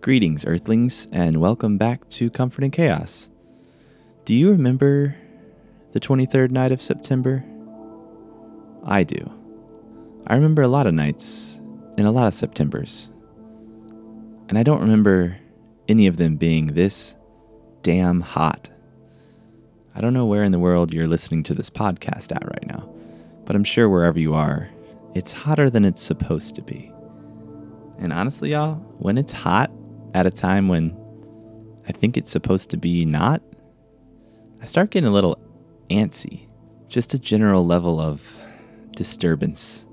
Greetings, Earthlings, and welcome back to Comfort and Chaos. Do you remember the 23rd night of September? I do. I remember a lot of nights and a lot of Septembers. And I don't remember any of them being this damn hot. I don't know where in the world you're listening to this podcast at right now, but I'm sure wherever you are, it's hotter than it's supposed to be. And honestly, y'all, when it's hot, at a time when I think it's supposed to be not, I start getting a little antsy. Just a general level of disturbance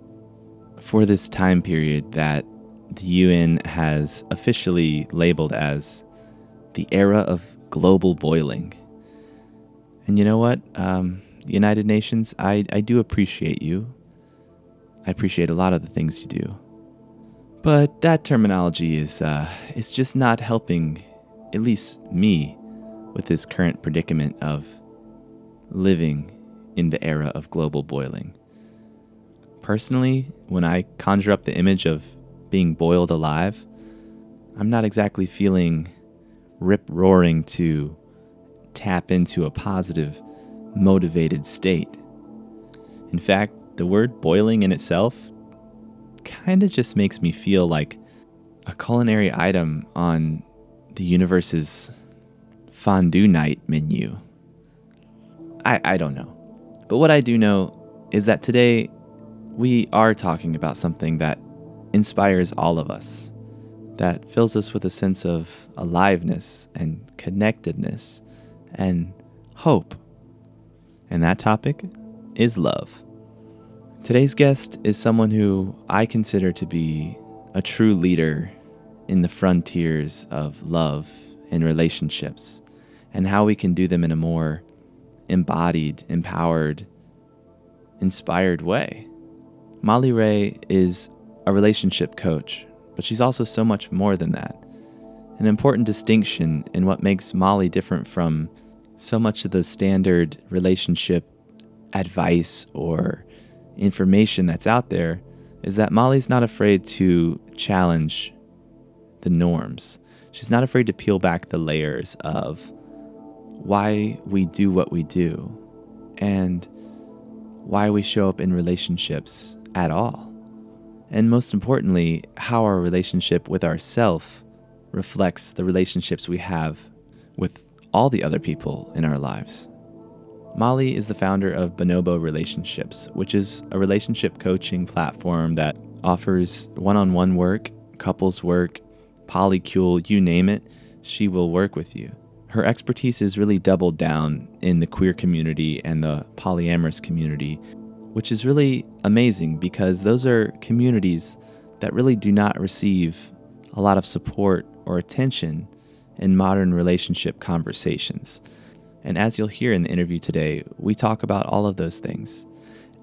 for this time period that the UN has officially labeled as the era of global boiling. And you know what? Um, United Nations, I, I do appreciate you. I appreciate a lot of the things you do. But that terminology is uh, is just not helping, at least me, with this current predicament of living in the era of global boiling. Personally, when I conjure up the image of being boiled alive, I'm not exactly feeling rip roaring to tap into a positive, motivated state. In fact, the word boiling in itself kind of just makes me feel like a culinary item on the universe's fondue night menu. I, I don't know. But what I do know is that today we are talking about something that inspires all of us, that fills us with a sense of aliveness and connectedness and hope. And that topic is love. Today's guest is someone who I consider to be a true leader in the frontiers of love and relationships and how we can do them in a more embodied, empowered, inspired way. Molly Reagh is a relationship coach, but she's also so much more than that. An important distinction in what makes Molly different from so much of the standard relationship advice or information that's out there is that Molly's not afraid to challenge the norms. She's not afraid to peel back the layers of why we do what we do and why we show up in relationships at all. And most importantly, how our relationship with ourself reflects the relationships we have with all the other people in our lives. Molly is the founder of Bonobo Relationships, which is a relationship coaching platform that offers one on one work, couples work, polycule, you name it, she will work with you. Her expertise is really doubled down in the queer community and the polyamorous community, which is really amazing because those are communities that really do not receive a lot of support or attention in modern relationship conversations. And as you'll hear in the interview today, we talk about all of those things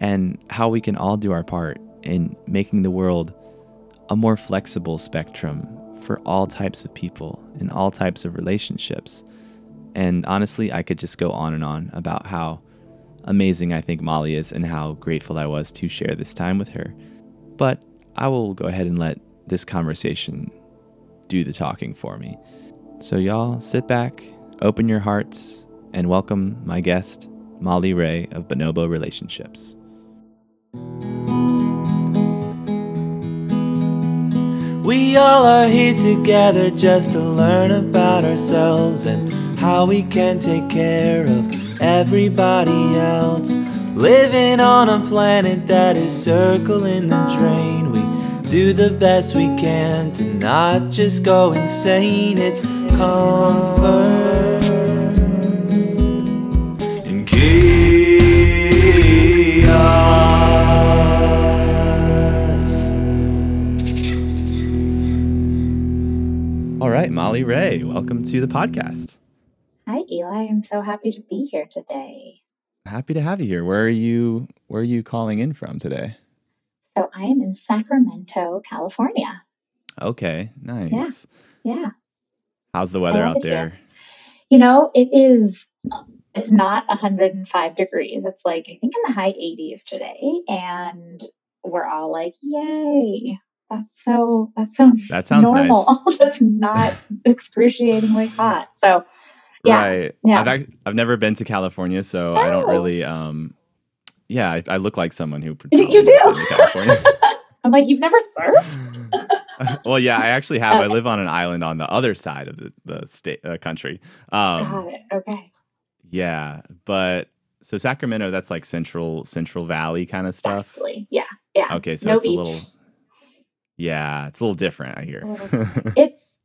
and how we can all do our part in making the world a more flexible spectrum for all types of people in all types of relationships. And honestly, I could just go on and on about how amazing I think Molly is and how grateful I was to share this time with her. But I will go ahead and let this conversation do the talking for me. So, y'all, sit back, open your hearts, and welcome my guest, Molly Reagh of Bonobo Relationships. We all are here together just to learn about ourselves and how we can take care of everybody else. Living on a planet that is circling the drain, we do the best we can to not just go insane. It's comfort. All right, Molly Reagh, welcome to the podcast. Hi, Eli. I'm so happy to be here today. Happy to have you here. Where are you? Where are you calling in from today? So I am in Sacramento, California. Okay, nice. Yeah. yeah. How's the weather out there? You know, it is it's not 105 degrees. It's like, I think in the high 80s today. And we're all like, yay. that's so that sounds That sounds nice. normal. that's not excruciatingly hot. So yeah, Right. yeah. I've ac- I've never been to California, so I don't Oh. really um yeah, I, I look like someone who You do. been to California. I'm like, you've never surfed? well, yeah, I actually have. I live on an island on the other side of the, the state uh, country. Um Got it. Okay. Yeah, but so Sacramento that's like central Central Valley kind of stuff. Exactly. Yeah. Yeah. Okay, so no it's beach. a little Yeah, it's a little different, I hear. Mm. It's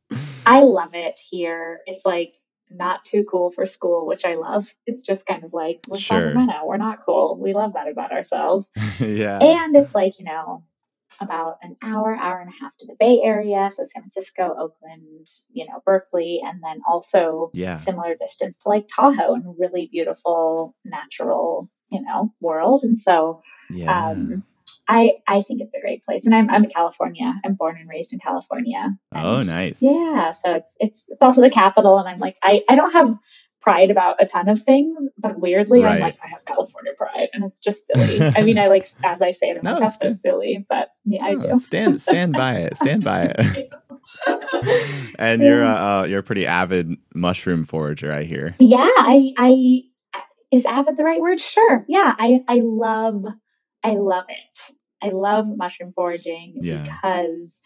I love it here. It's like not too cool for school, which I love. It's just kind of like we're Sure. Sacramento. We're not cool. We love that about ourselves. yeah. And it's like, you know, about an hour, hour and a half to the Bay Area. So San Francisco, Oakland, you know, Berkeley, and then also Yeah. similar distance to like Tahoe and really beautiful natural, you know, world. And so Yeah. um I I think it's a great place. And I'm I'm in California. I'm born and raised in California. oh, nice. yeah, so it's it's it's also the capital, and I'm like I I don't have pride about a ton of things, but weirdly I'm like I have California pride, and it's just silly. I mean, I like as I say it, I'm No, like that's so it's- silly, but yeah, I Oh, do. stand stand by it. Stand by it. and you're a, uh, you're a pretty avid mushroom forager, I hear. yeah, I I is avid the right word? Sure. Yeah, I I love I love it. I love mushroom foraging Yeah. because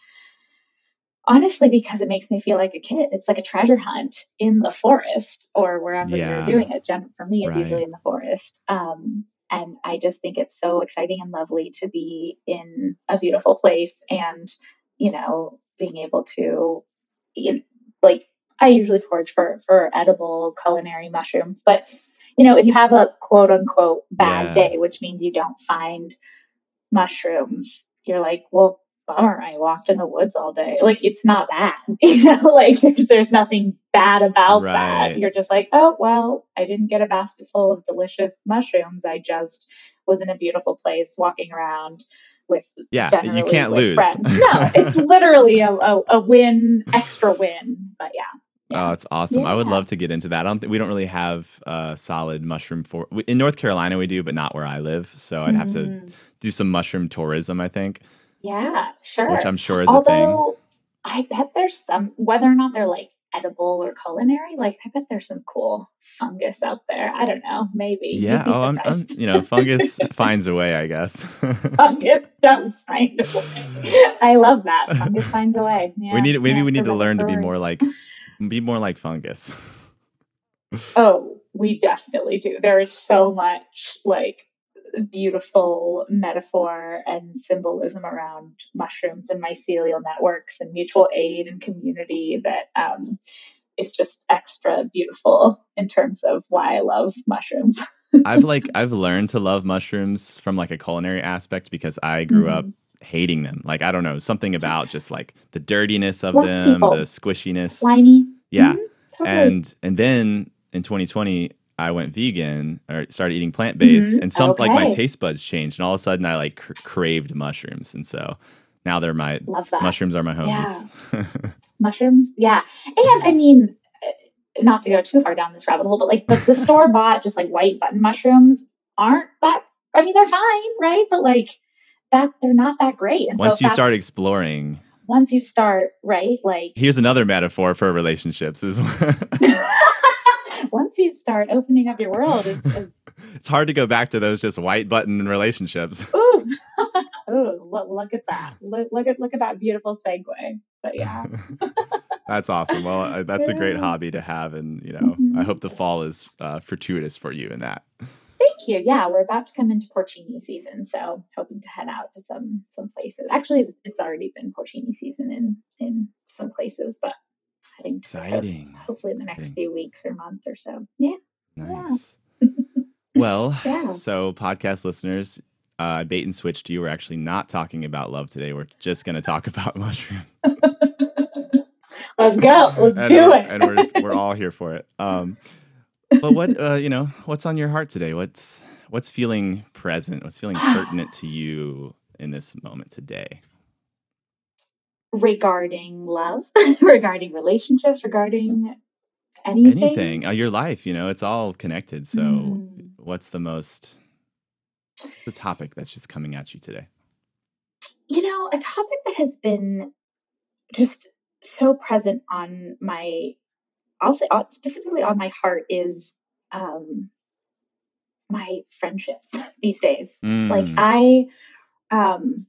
honestly because it makes me feel like a kid. It's like a treasure hunt in the forest or wherever Yeah. you're doing it. For me, it's Right. usually in the forest. Um, and I just think it's so exciting and lovely to be in a beautiful place and, you know, being able to, you know, like, I usually forage for, for edible culinary mushrooms, but you know, if you have a quote unquote bad Yeah. day, which means you don't find mushrooms, you're like, well, bummer, I walked in the woods all day. Like it's not bad. You know, like there's there's nothing bad about Right. that. You're just like, oh well, I didn't get a basket full of delicious mushrooms. I just was in a beautiful place walking around with Yeah, you can't lose. friends. No, it's literally a, a, a win, extra win. But yeah. Oh, it's awesome. I would love to get into that. I don't think we don't really have uh, solid mushroom for in North Carolina we do, but not where I live. So I'd have to Mm, do some mushroom tourism, I think, Yeah, sure. which I'm sure is a thing. Although I bet there's some, whether or not they're like edible or culinary, like I bet there's some cool fungus out there. I don't know, maybe. Yeah. Oh, I'm, I'm you know, fungus finds a way, I guess. fungus does find a way. I love that. Fungus finds a way. Yeah, we need maybe yeah, we need to learn to be more like be more like fungus. Oh, we definitely do. There is so much like beautiful metaphor and symbolism around mushrooms and mycelial networks and mutual aid and community that um, is just extra beautiful in terms of why I love mushrooms. I've like I've learned to love mushrooms from like a culinary aspect because I grew up Mhm. hating them. Like I don't know, something about just like the dirtiness of of them, people. the squishiness. Slimy. Yeah. Mhm, totally. And and then in 2020 I went vegan or started eating plant based Mhm, and some like my taste buds changed and all of a sudden I like cr- craved mushrooms and so now they're my mushrooms are my homies. mushrooms? Yeah. And i mean uh, not to go too far down this rabbit hole but like the, the store bought just like white button mushrooms aren't that i mean they're fine right? But like that they're not that great. And Once so you start exploring, once you start right? Like here's another metaphor for relationships is once you start opening up your world it's, it's it's hard to go back to those just white button relationships. ooh, ooh look, look at that look, look at look at that beautiful segue but yeah That's awesome. Well, that's a great hobby to have, and you know, I Mhm. hope the fall is uh, fortuitous for you in that. Thank you. Yeah, we're about to come into porcini season, so hoping to head out to some some places. Actually, it's already been porcini season in in some places, but heading to Exciting. hopefully in the next Exciting. few weeks or month or so. Yeah. Nice. well, Yeah. so podcast listeners, uh, bait and switch to you. We're actually not talking about love today. We're just going to talk about mushrooms. Let's go. Let's and do it. and we're we're all here for it. Um, but what uh, you know, what's on your heart today? What's what's feeling present? What's feeling pertinent to you in this moment today? Regarding love, regarding relationships, regarding anything. Anything, uh, your life. You know, it's all connected. So, Mm. what's the most the topic that's just coming at you today? you know, a topic that has been just so present on my, I'll say specifically on my heart is um, my friendships these days. Mm. Like I, um,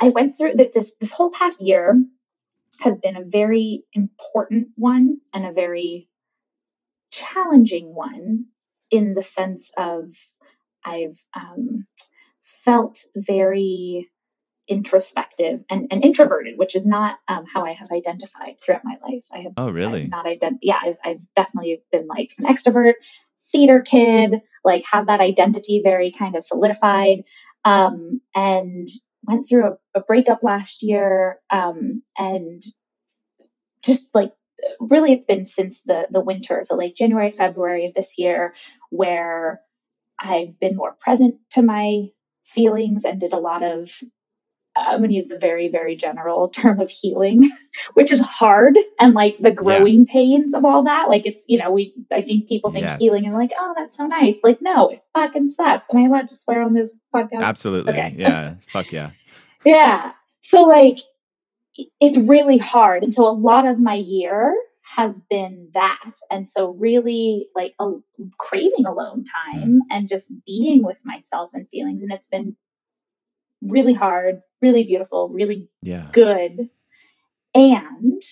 I went through that this this whole past year has been a very important one and a very challenging one in the sense of I've um, felt very introspective and, and introverted, which is not um, how I have identified throughout my life. I have oh really I've not ident- yeah I've, I've definitely been like an extrovert, theater kid, like have that identity very kind of solidified, um, and went through a, a breakup last year, um, and just like really it's been since the the winter. So like january february of this year where i've been more present to my feelings and did a lot of i'm going to use the very very general term of healing which is hard and like the growing yeah. pains of all that like it's you know we i think people think yes. healing and like oh that's so nice like no it fucking sucks am i allowed to swear on this podcast absolutely okay. yeah fuck yeah yeah so like it's really hard. And so a lot of my year has been that. And so really like a, craving alone hmm. time and just being with myself and feelings. And it's been really hard, really beautiful, really yeah. good. And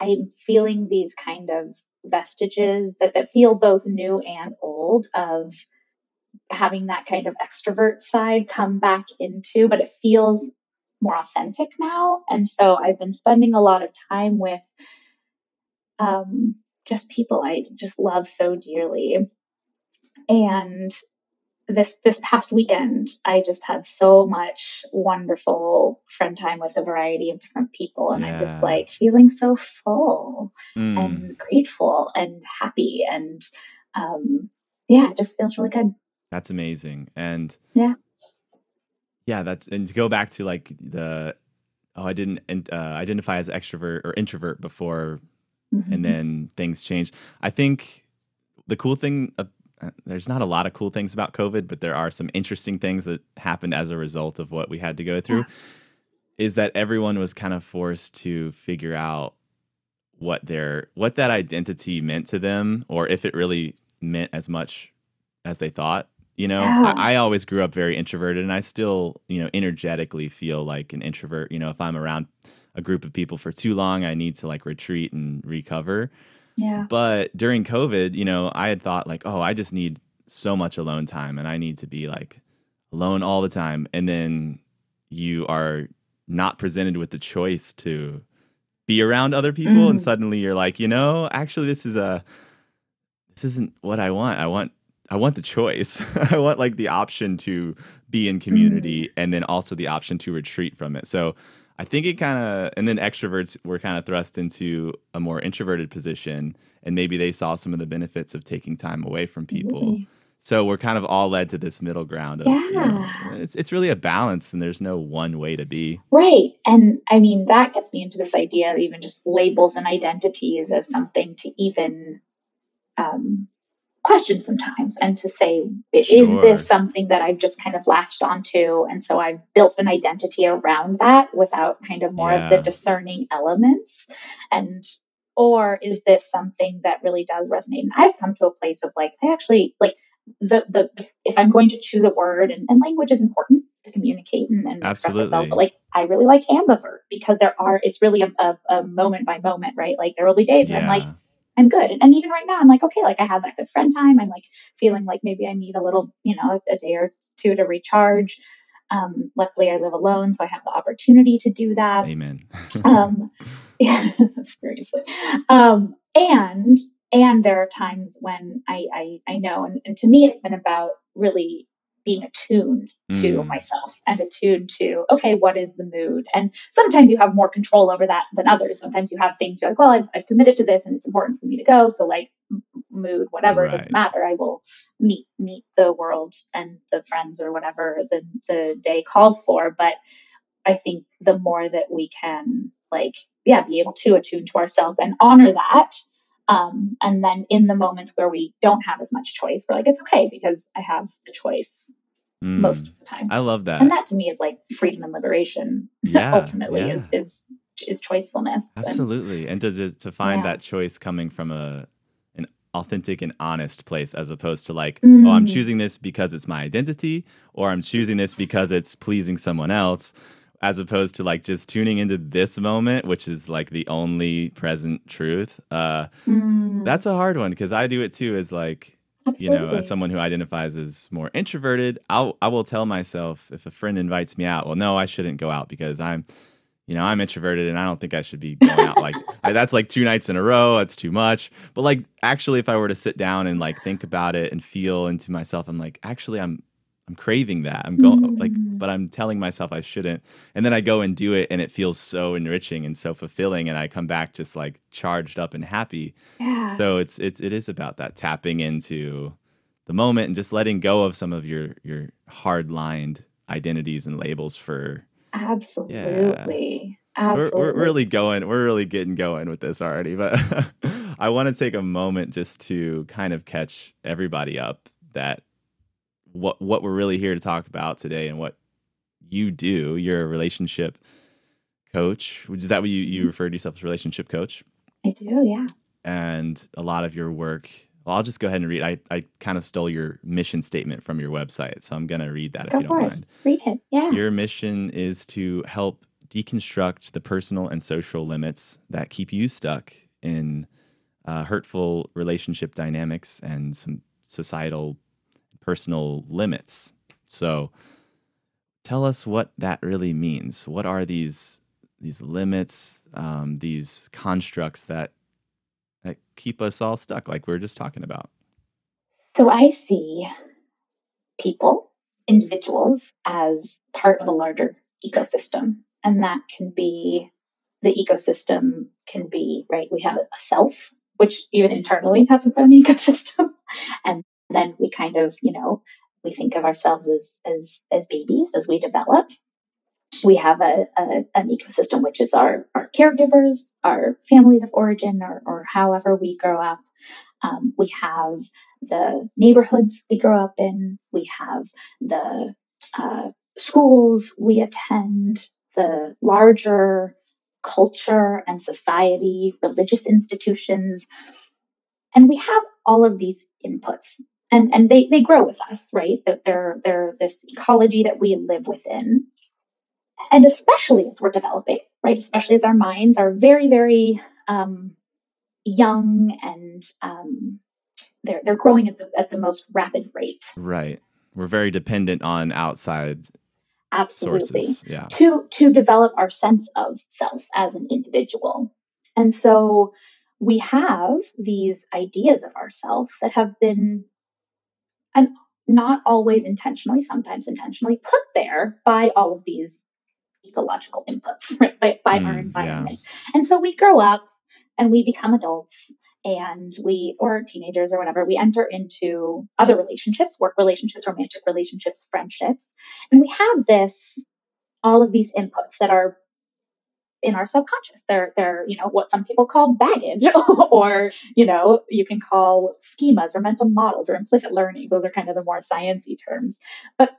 I'm feeling these kind of vestiges that, that feel both new and old of having that kind of extrovert side come back into, but it feels more authentic now. And so I've been spending a lot of time with um, just people I just love so dearly. And this this past weekend, I just had so much wonderful friend time with a variety of different people, and yeah. I'm just like feeling so full mm. and grateful and happy, and um, yeah, it just feels really good. That's amazing, and yeah, yeah, that's and to go back to like the oh, I didn't uh, identify as extrovert or introvert before, mm-hmm. and then things changed. I think the cool thing. Uh, there's not a lot of cool things about COVID, but there are some interesting things that happened as a result of what we had to go through. Yeah. Is that everyone was kind of forced to figure out what their what that identity meant to them, or if it really meant as much as they thought you know, yeah. I, I, always grew up very introverted, and I still, you know, energetically feel like an introvert. You know, if I'm around a group of people for too long, I need to like retreat and recover. Yeah. But during COVID, you know, I had thought like, oh, I just need so much alone time, and I need to be like alone all the time. And then you are not presented with the choice to be around other people, mm. and suddenly you're like, you know, actually, this is a this isn't what I want. I want I want the choice. I want like the option to be in community mm. and then also the option to retreat from it. So I think it kind of, and then extroverts were kind of thrust into a more introverted position, and maybe they saw some of the benefits of taking time away from people. So we're kind of all led to this middle ground of, yeah. You know, it's it's really a balance, and there's no one way to be. Right, and I mean that gets me into this idea of even just labels and identities as something to even um, question sometimes and to say, is sure. this something that I've just kind of latched onto? And so I've built an identity around that without kind of more yeah. of the discerning elements. And or is this something that really does resonate? And I've come to a place of like, I actually like the the if I'm going to choose a word and, and language is important to communicate and, and express ourselves, but like I really like ambivert because there are it's really a, a, a moment by moment, right? Like there will be days yeah. when I'm like I'm good. And even right now, I'm like, okay, like I have that good friend time. I'm like feeling like maybe I need a little, you know, a, day or two to recharge. Um, luckily, I live alone, so I have the opportunity to do that. Amen. um, yeah, seriously. Um, and and there are times when I I, I know, and, and to me, it's been about really being attuned to mm. myself and attuned to okay what is the mood? And sometimes you have more control over that than others. Sometimes you have things you're like well i've, I've committed to this and it's important for me to go. So like mood whatever right. doesn't matter. I will meet meet the world and the friends or whatever the the day calls for. But i think the more that we can like yeah be able to attune to ourselves and honor that um, and then in the moments where we don't have as much choice, we're like, it's okay because I have the choice Mm. most of the time. I love that. and that to me is like freedom and liberation. Yeah, ultimately yeah. is is is choicefulness. Absolutely. And to to, to find Yeah. that choice coming from a an authentic and honest place as opposed to like, oh, I'm Mm. choosing this because it's my identity or I'm choosing this because it's pleasing someone else as opposed to like just tuning into this moment which is like the only present truth. Uh Mm, that's a hard one because I do it too as like you know, as someone who identifies as more introverted, I'll I will tell myself if a friend invites me out, well, no, I shouldn't go out because I'm, you know, I'm introverted and I don't think I should be going out. Like I- that's like two nights in a row. That's too much. But like actually, if I were to sit down and like think about it and feel into myself, I'm like, actually, I'm I'm craving that. I'm going like, Mm. but I'm telling myself I shouldn't. And then I go and do it, and it feels so enriching and so fulfilling, and I come back just like charged up and happy. yeah. So it's it's it is about that tapping into the moment and just letting go of some of your your hard lined identities and labels for absolutely. we're, Absolutely. we're really going we're really getting going with this already but i want to take a moment just to kind of catch everybody up that what what we're really here to talk about today and what you do you're a relationship coach which is that what you you refer to yourself as a relationship coach I do, yeah. and a lot of your work. Well, I'll just go ahead and read. I, I kind of stole your mission statement from your website, so I'm going to read that Go if you don't it. mind. Read it. Yeah. Your mission is to help deconstruct the personal and social limits that keep you stuck in uh, hurtful relationship dynamics and some societal personal limits. So, tell us what that really means. What are these these limits, um, these constructs that that keep us all stuck, like we are just talking about? So I see people, individuals, as part of a larger ecosystem. And that can be the ecosystem can be, right? We have a self, which even internally has its own ecosystem. And then we kind of, you know, we think of ourselves as as as babies as we develop. We have a, a an ecosystem which is our our caregivers, our families of origin, or or however we grow up. Um, we have the neighborhoods we grow up in. We have the uh, schools we attend, the larger culture and society, religious institutions. And we have all of these inputs. And, and they, they grow with us, right? That they're, they're this ecology that we live within. And especially as we're developing, right? Especially as our minds are very, very um, young and um, they're, they're growing at the, at the most rapid rate. Right. We're very dependent on outside Absolutely. sources. Yeah. to to develop our sense of self as an individual and so we have these ideas of ourself that have been and not always intentionally sometimes intentionally put there by all of these ecological inputs right by, by our Mm, yeah. environment and so we grow up and we become adults and we or teenagers or whatever we enter into other relationships work relationships romantic relationships friendships and we have this all of these inputs that are in our subconscious. They're they're you know what some people call baggage, or you know you can call schemas or mental models or implicit learnings. Those are kind of the more sciencey terms. But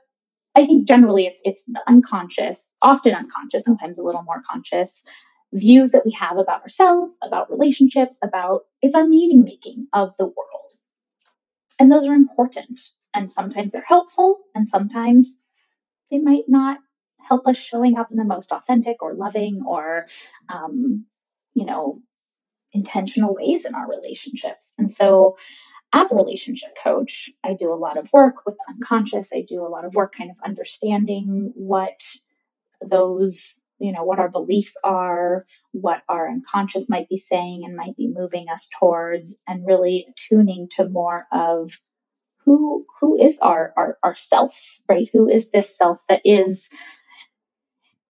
I think generally it's it's the unconscious, often unconscious, sometimes a little more conscious views that we have about ourselves, about relationships, about it's our meaning making of the world. And those are important. And sometimes they're helpful, and sometimes they might not help us showing up in the most authentic or loving or um, you know intentional ways in our relationships. And so as a relationship coach i do a lot of work with the unconscious. I do a lot of work kind of understanding what those you know what our beliefs are what our unconscious might be saying and might be moving us towards and really tuning to more of who who is our our, our self right? Who is this self that is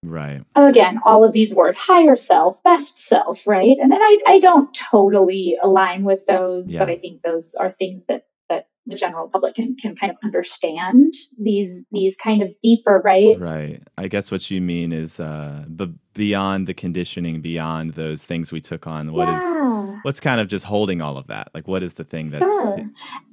Right. again all of these words higher self best self right and then i, I don't totally align with those but i think those are things that that the general public can, can kind of understand these these kind of deeper right Right. I guess what you mean is uh beyond the conditioning, beyond those things we took on, what is yeah what's kind of just holding all of that? Like what is the thing that's Sure.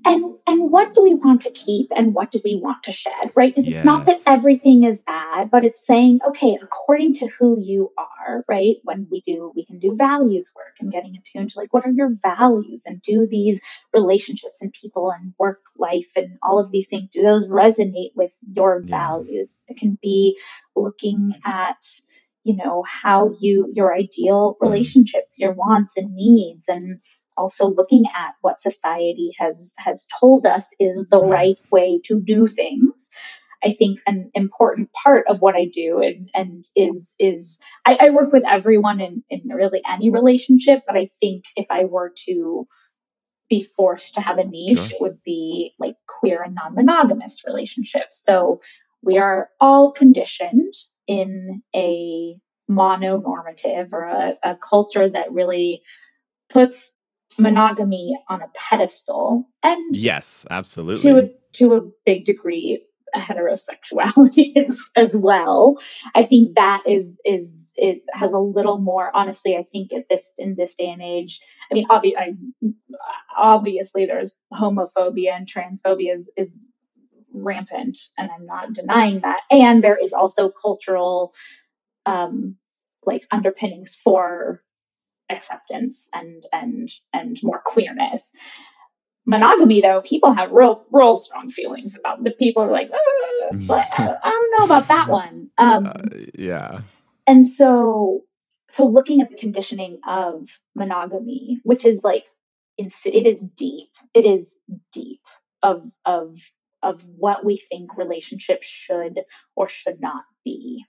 and and what do we want to keep and what do we want to shed right because it's not that everything is bad but it's saying okay according to who you are right when we do we can do values work and getting attuned to like what are your values and do these relationships and people and work life and all of these things do those resonate with your Yeah. values it can be looking at you know how you your ideal relationships your wants and needs and also looking at what society has has told us is the Right. way to do things i think an important part of what i do and, and is is I, I work with everyone in, in really any relationship but i think if i were to be forced to have a niche Sure. it would be like queer and non-monogamous relationships so we are all conditioned in a mononormative or a, a culture that really puts monogamy on a pedestal and Yes, absolutely. to a to a big degree heterosexuality as, as well. I think that is is is has a little more honestly i think at this in this day and age i mean obvi- I, obviously there's homophobia and transphobia is, is rampant and i'm not denying that. And there is also cultural um like underpinnings for acceptance and and and more queerness. Monogamy though people have real real strong feelings about the people are like "Uh, but I, I don't know about that one. Um Uh, yeah. and so so looking at the conditioning of monogamy which is like it is deep it is deep of of of what we think relationships should or should not be.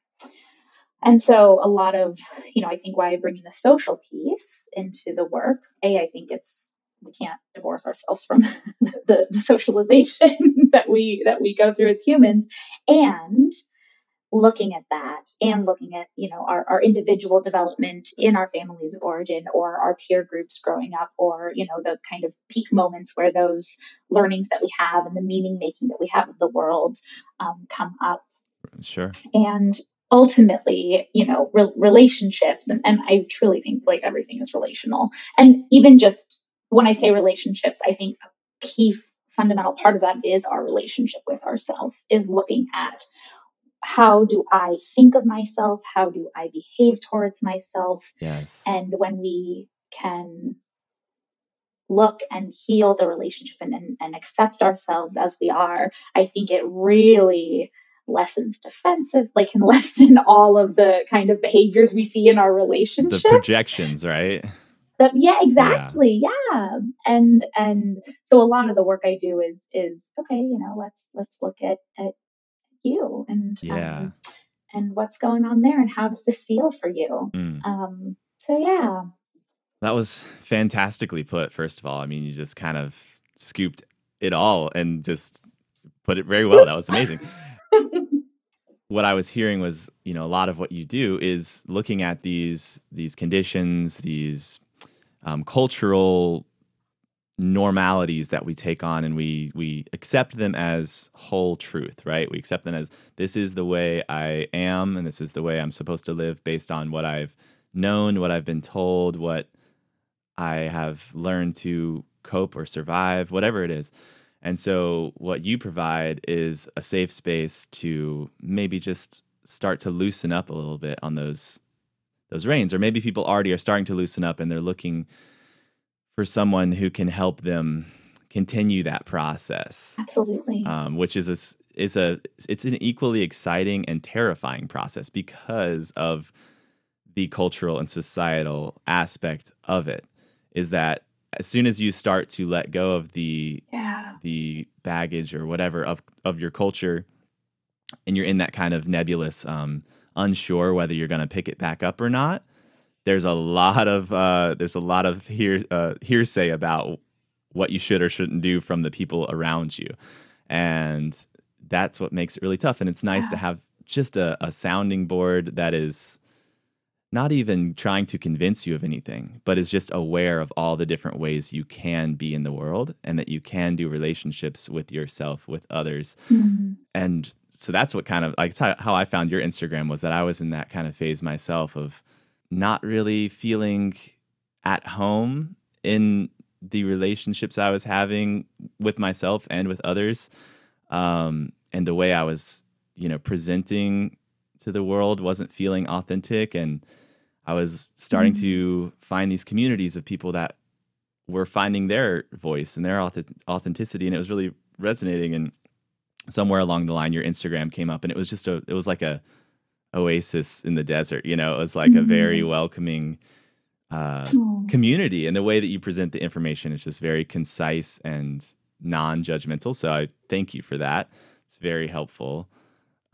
And so a lot of you know i think why i bring in the social piece into the work a i think it's we can't divorce ourselves from the, the socialization that we that we go through as humans. And looking at that and looking at you know our, our individual development in our families of origin or our peer groups growing up or you know the kind of peak moments where those learnings that we have and the meaning making that we have of the world um, come up Sure. and ultimately you know re- relationships and, and i truly think like everything is relational and even just when i say relationships i think a key fundamental part of that is our relationship with ourselves is looking at how do i think of myself how do i behave towards myself Yes. and when we can look and heal the relationship and, and, and accept ourselves as we are, I think it really lessens defensive, like can lessen all of the kind of behaviors we see in our the relationships. projections, right? Yeah, Yeah. exactly. Yeah. And and so a lot of the work I do is is okay, you know, let's let's look at at you and Yeah. um and what's going on there and how does this feel for you? Mm. Um so yeah. That was fantastically put, first of all. I mean, you just kind of scooped it all and just put it very well. That was amazing. what I was hearing was, you know, a lot of what you do is looking at these these conditions, these um, cultural normalities that we take on, and we we accept them as whole truth, right? We accept them as this is the way I am, and this is the way I'm supposed to live based on what I've known, what I've been told, what I have learned to cope or survive, whatever it is. And so, what you provide is a safe space to maybe just start to loosen up a little bit on those those reins, or maybe people already are starting to loosen up and they're looking for someone who can help them continue that process, Absolutely. um, which is a is a it's an equally exciting and terrifying process because of the cultural and societal aspect of it. Is that as soon as you start to let go of the yeah. the baggage or whatever of of your culture and you're in that kind of nebulous um unsure whether you're going to pick it back up or not there's a lot of uh there's a lot of hear uh, hearsay about what you should or shouldn't do from the people around you and that's what makes it really tough and it's nice to have just a, a sounding board that is not even trying to convince you of anything, but is just aware of all the different ways you can be in the world and that you can do relationships with yourself, with others. Mhm. And so that's what kind of like how I found your Instagram was that I was in that kind of phase myself of not really feeling at home in the relationships I was having with myself and with others, um, and the way I was, you know, presenting to the world wasn't feeling authentic, and I was starting Mhm. to find these communities of people that were finding their voice and their auth- authenticity, and it was really resonating. And somewhere along the line, your Instagram came up, and it was just a, it was like a oasis in the desert. You know, it was like a very Mhm. welcoming uh, Oh. community, and the way that you present the information is just very concise and non-judgmental. So I thank you for that. It's very helpful.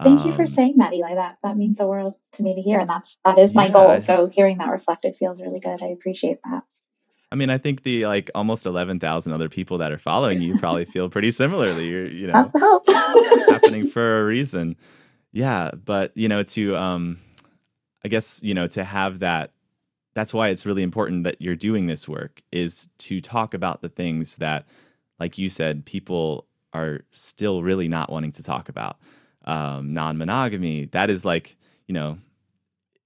Thank you for Um, saying that, Eli. That that means the world to me to hear, and that's that is my Yeah. goal. So hearing that reflected feels really good. I appreciate that. I mean, I think the like almost eleven thousand other people that are following you probably feel pretty similarly. You're, you know, That's the hope. happening for a reason. Yeah, but you know, to um I guess, you know, to have that that's why it's really important that you're doing this work is to talk about the things that like you said people are still really not wanting to talk about. Um non-monogamy, that is like, you know,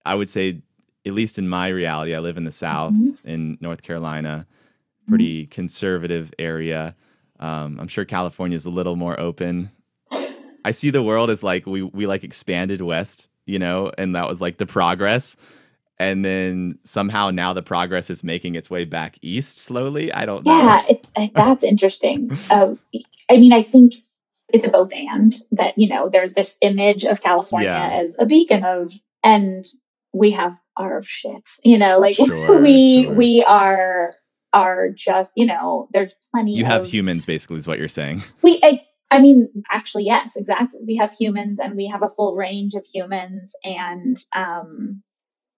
I would say at least in my reality, I live in the South Mhm. in North Carolina, pretty conservative area. Um, I'm sure California is a little more open. I see the world as like we we like expanded west, you know, and that was like the progress. And then somehow now the progress is making its way back east slowly. I don't know. yeah, it, it- that's interesting. Um, I mean, I think it's a both and that you know there's this image of California Yeah. as a beacon of, and we have our shit. You know, like Sure, we sure. we are are just you know there's plenty. You have of, humans basically is what you're saying. we I, I mean actually yes exactly. We have humans and we have a full range of humans and um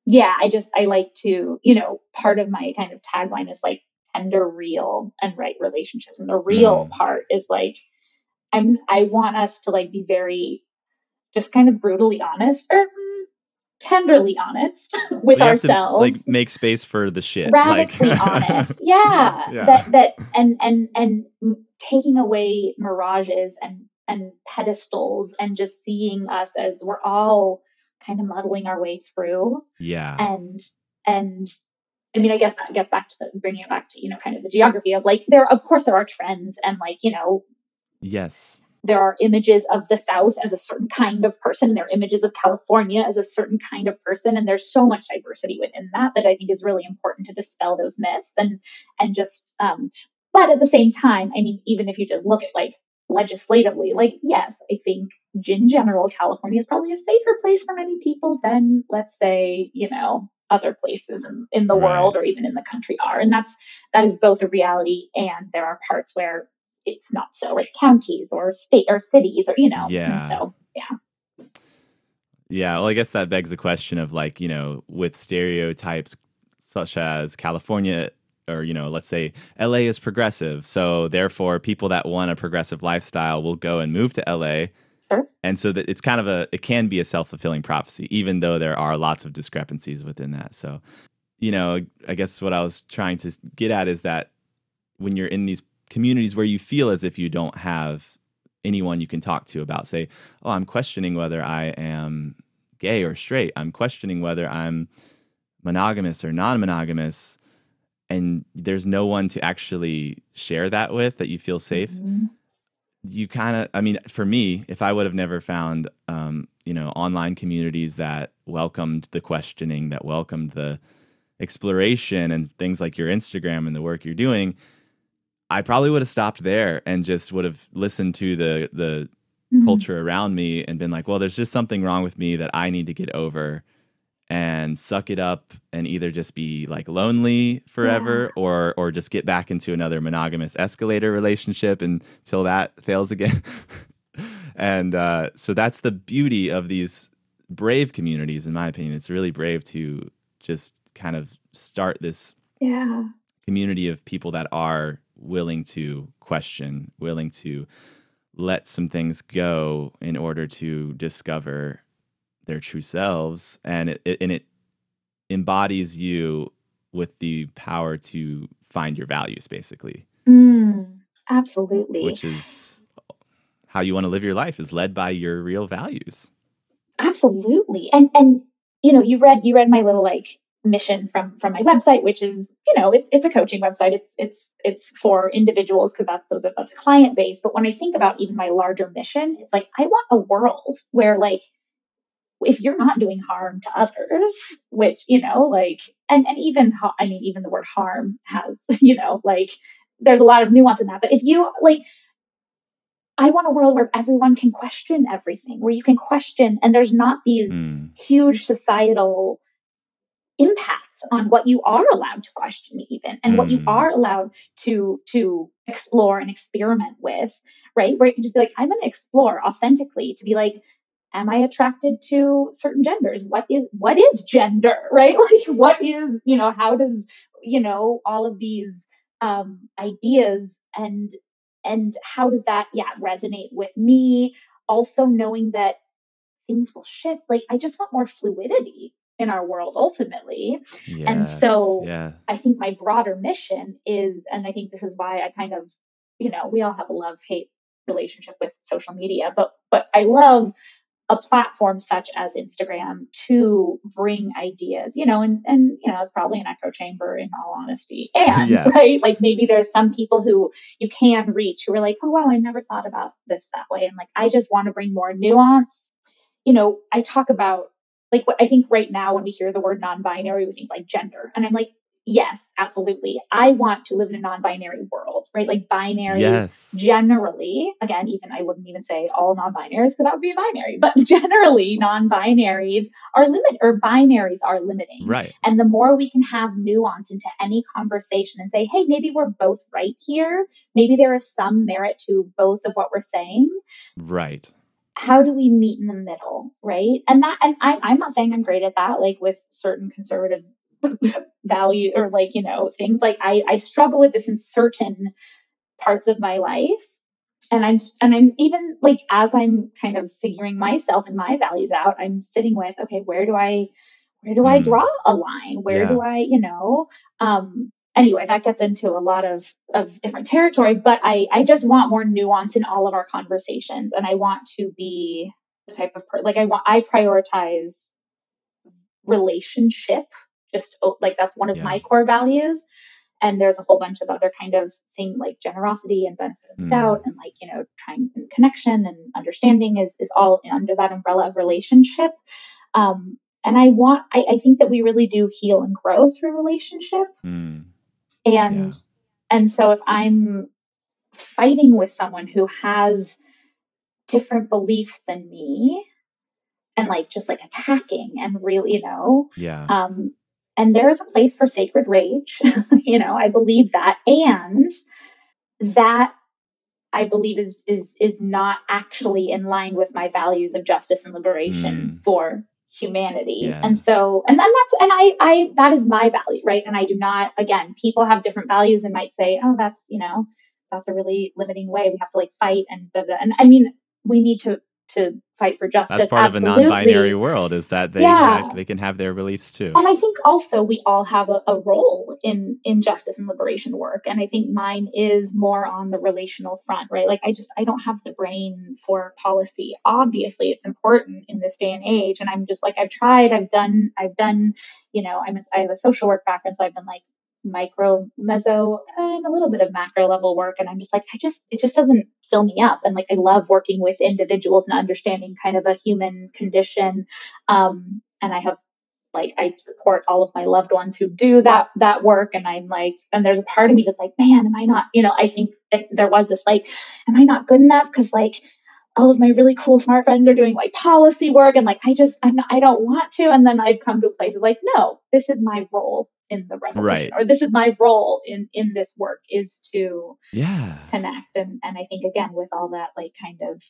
yeah i just i like to you know part of my kind of tagline is like tender real and right relationships. And the real Mm. part is like i'm i want us to like be very just kind of brutally honest or tenderly honest with have to, ourselves like make space for the shit. radically like, honest yeah, Yeah. that that and and and taking away mirages and and pedestals and just seeing us as we're all kind of muddling our way through yeah. and and i mean i guess that gets back to the bringing it back to you know kind of the geography of like there of course there are trends and like you know Yes. There are images of the South as a certain kind of person, and there are images of California as a certain kind of person, and there's so much diversity within that that I think is really important to dispel those myths and and just. Um, but at the same time, I mean, even if you just look at like legislatively, like yes, I think in general, California is probably a safer place for many people than let's say you know other places in, in the Right. world or even in the country are, and that's that is both a reality and there are parts where it's not so like counties or state or cities or you know Yeah. so yeah Yeah, well, I guess that begs the question of like, you know, with stereotypes such as California or, you know, let's say LA is progressive. So therefore, people that want a progressive lifestyle will go and move to LA. Sure. And so that it's kind of a, it can be a self fulfilling prophecy, even though there are lots of discrepancies within that. So, you know, I guess what I was trying to get at is that when you're in these communities where you feel as if you don't have anyone you can talk to about, say, oh, I'm questioning whether I am gay or straight. I'm questioning whether I'm monogamous or non monogamous. And there's no one to actually share that with that you feel safe. Mhm. You kind of, I mean, for me, if I would have never found, um, you know, online communities that welcomed the questioning, that welcomed the exploration and things like your Instagram and the work you're doing, I probably would have stopped there and just would have listened to the the Mhm. culture around me and been like, well, there's just something wrong with me that I need to get over and suck it up and either just be like lonely forever or or just get back into another monogamous escalator relationship until that fails again. and uh, so that's the beauty of these brave communities, in my opinion. It's really brave to just kind of start this yeah community of people that are willing to question, willing to let some things go in order to discover their true selves, and it, it and it embodies you with the power to find your values, basically, Mm, absolutely. Which is how you want to live your life is led by your real values. absolutely. And and you know you read you read my little like mission from from my website which is you know it's it's a coaching website. It's it's it's for individuals because that's those are, that's a client base. But when i think about even my larger mission it's like i want a world where like if you're not doing harm to others which you know like and and even i mean even the word harm has you know like there's a lot of nuance in that. But if you like I want a world where everyone can question everything, where you can question, and there's not these mm. huge societal impacts on what you are allowed to question even and mm. what you mm. are allowed to to explore and experiment with right? Where you can just be like i'm going to explore authentically to be like am i attracted to certain genders? What is what is gender? Right? Like what is you know how does you know all of these um ideas and and how does that yeah resonate with me? Also knowing that things will shift. Like i just want more fluidity in our world ultimately. Yes, and so yeah. I think my broader mission is, and I think this is why I kind of, you know, we all have a love hate relationship with social media, but but I love a platform such as Instagram to bring ideas, you know, and and you know, it's probably an echo chamber in all honesty. And yes. right, like maybe there's some people who you can reach who are like, oh wow, I never thought about this that way. And like I just want to bring more nuance. You know, I talk about like what I think right now when we hear the word non-binary, we think like gender, and I'm like, yes, absolutely. I want to live in a non-binary world, right? Like binaries yes. generally, again, even I wouldn't even say all non-binaries because that would be a binary, but generally non-binaries are limit or binaries are limiting. Right. And the more we can have nuance into any conversation and say, hey, maybe we're both right here. Maybe there is some merit to both of what we're saying. Right how do we meet in the middle right? And that and I, i'm not saying i'm great at that like with certain conservative value or like you know things. Like i i struggle with this in certain parts of my life. And i'm and i'm even like as i'm kind of figuring myself and my values out i'm sitting with okay where do i where do i draw a line? Where yeah. do i you know um anyway, that gets into a lot of, of different territory, but I, I just want more nuance in all of our conversations. And I want to be the type of person, like I want, I prioritize relationship, just oh, like that's one of yeah. my core values. And there's a whole bunch of other kind of thing like generosity and benefit of mm. doubt and like, you know, trying connection and understanding is, is all under that umbrella of relationship. Um, and I want, I, I think that we really do heal and grow through relationship. Mm and yeah. and so if i'm fighting with someone who has different beliefs than me and like just like attacking and really you know yeah um and there is a place for sacred rage you know i believe that and that i believe is is is not actually in line with my values of justice and liberation mm. for humanity. Yeah. And so, and then that's, and I, I, that is my value, right? And I do not, again, people have different values and might say, oh, that's, you know, that's a really limiting way. We have to like fight and, blah, blah. and I mean, we need to to fight for justice. That's part Absolutely. of a non-binary world is that they yeah. they can have their beliefs too. And I think also we all have a, a, role in in justice and liberation work. And I think mine is more on the relational front, right? Like I just I don't have the brain for policy. Obviously, it's important in this day and age. And I'm just like I've tried, I've done, I've done, you know, I'm a, I have a social work background, so I've been like micro, meso, and a little bit of macro level work. And I'm just like, I just, it just doesn't fill me up. And like, I love working with individuals and understanding kind of a human condition. Um, and I have like I support all of my loved ones who do that that work and I'm like and there's a part of me that's like man am I not you know I think there was this like am I not good enough cuz like all of my really cool smart friends are doing like policy work and like I just I'm not, I don't want to and then I've come to a place of like no this is my role in the revolution right. or this is my role in in this work is to yeah connect and and i think again with all that like kind of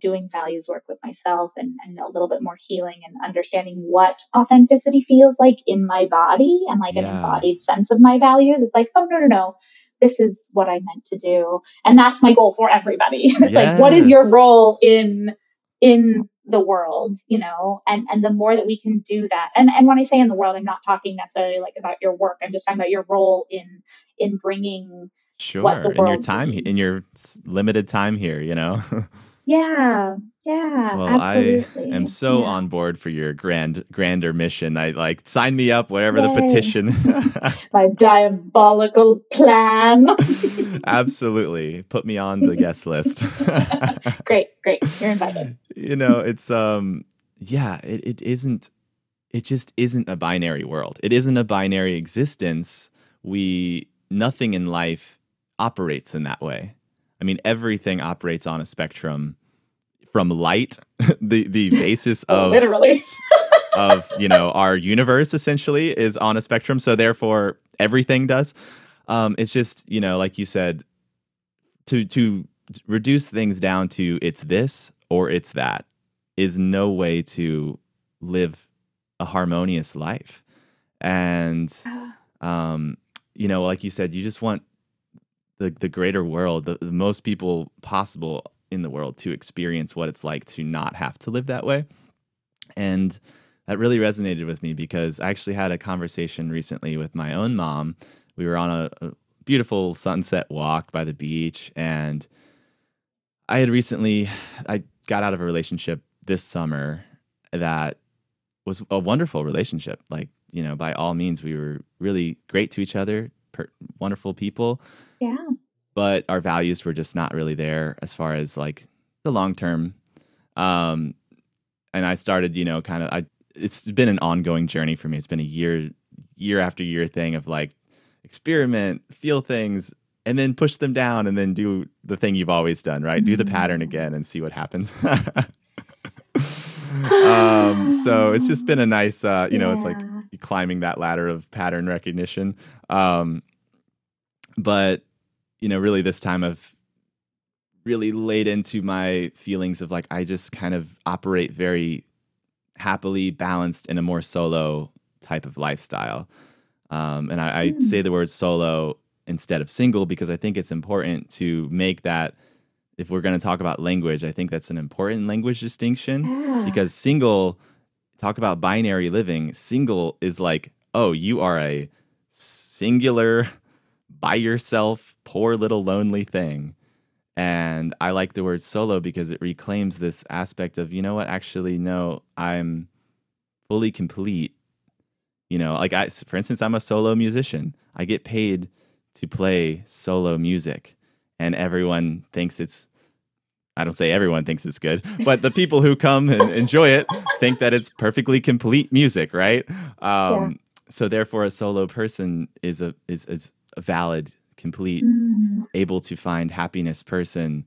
doing values work with myself and, and a little bit more healing and understanding what authenticity feels like in my body and like yeah. an embodied sense of my values it's like oh no no no this is what i meant to do and that's my goal for everybody yes. like what is your role in in the world, you know, and, and the more that we can do that. And, and when I say in the world, I'm not talking necessarily like about your work. I'm just talking about your role in, in bringing sure in your time, needs. in your limited time here, you know? Yeah, yeah, Well, absolutely. I am so Yeah. on board for your grand grander mission. I like sign me up, whatever the petition. My diabolical plan. Absolutely. Put me on the guest list. great, great. You're invited. you know, it's um yeah, it, it isn't it just isn't a binary world. It isn't a binary existence. We nothing in life operates in that way. I mean, everything operates on a spectrum from light, the the basis of Literally. of you know our universe essentially is on a spectrum. So therefore, everything does. Um, it's just you know, like you said, to to reduce things down to it's this or it's that is no way to live a harmonious life. And um, you know, like you said, you just want the the greater world, the, the most people possible in the world to experience what it's like to not have to live that way. And that really resonated with me because I actually had a conversation recently with my own mom. We were on a, a beautiful sunset walk by the beach and I had recently I got out of a relationship this summer that was a wonderful relationship. Like, you know, by all means we were really great to each other, per- wonderful people, Yeah. But our values were just not really there as far as like the long term. Um, and I started, you know, kind of, I, it's been an ongoing journey for me. It's been a year, year after year thing of like experiment, feel things, and then push them down and then do the thing you've always done, right? Do the pattern again and see what happens. um, so it's just been a nice, uh, you know, it's like climbing that ladder of pattern recognition. Um, but you know, really this time I've really laid into my feelings of like I just kind of operate very happily balanced in a more solo type of lifestyle. Um, and I, I Hmm. say the word solo instead of single because I think it's important to make that. If we're going to talk about language, I think that's an important language distinction Yeah. because single talk about binary living single is like oh you are a singular by yourself poor little lonely thing. And i like the word solo because it reclaims this aspect of you know what actually no i'm fully complete. You know like i for instance i'm a solo musician. I get paid to play solo music. And everyone thinks it's I don't say everyone thinks it's good, but the people who come and enjoy it think that it's perfectly complete music, right? Um, So therefore, a solo person is a is, is a valid, complete, Mhm. able to find happiness person.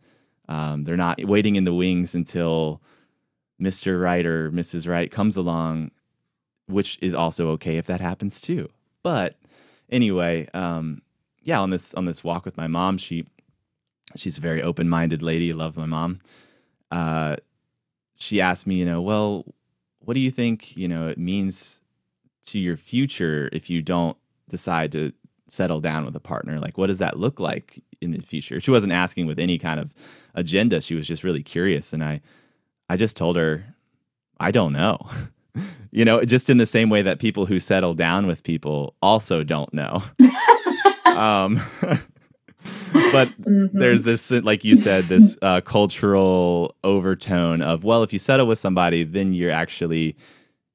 Um, they're not waiting in the wings until Mr. Right or Mrs. Right comes along, which is also okay if that happens too. But anyway, um, yeah, on this on this walk with my mom, she she's a very open minded lady. Love my mom. Uh, she asked me, you know, well, what do you think, you know, it means to your future if you don't decide to settle down with a partner? Like, what does that look like in the future? She wasn't asking with any kind of agenda. She was just really curious, and I, I just told her, I don't know. you know, just in the same way that people who settle down with people also don't know. um, but Mhm. there's this like you said this uh, cultural overtone of well if you settle with somebody then you're actually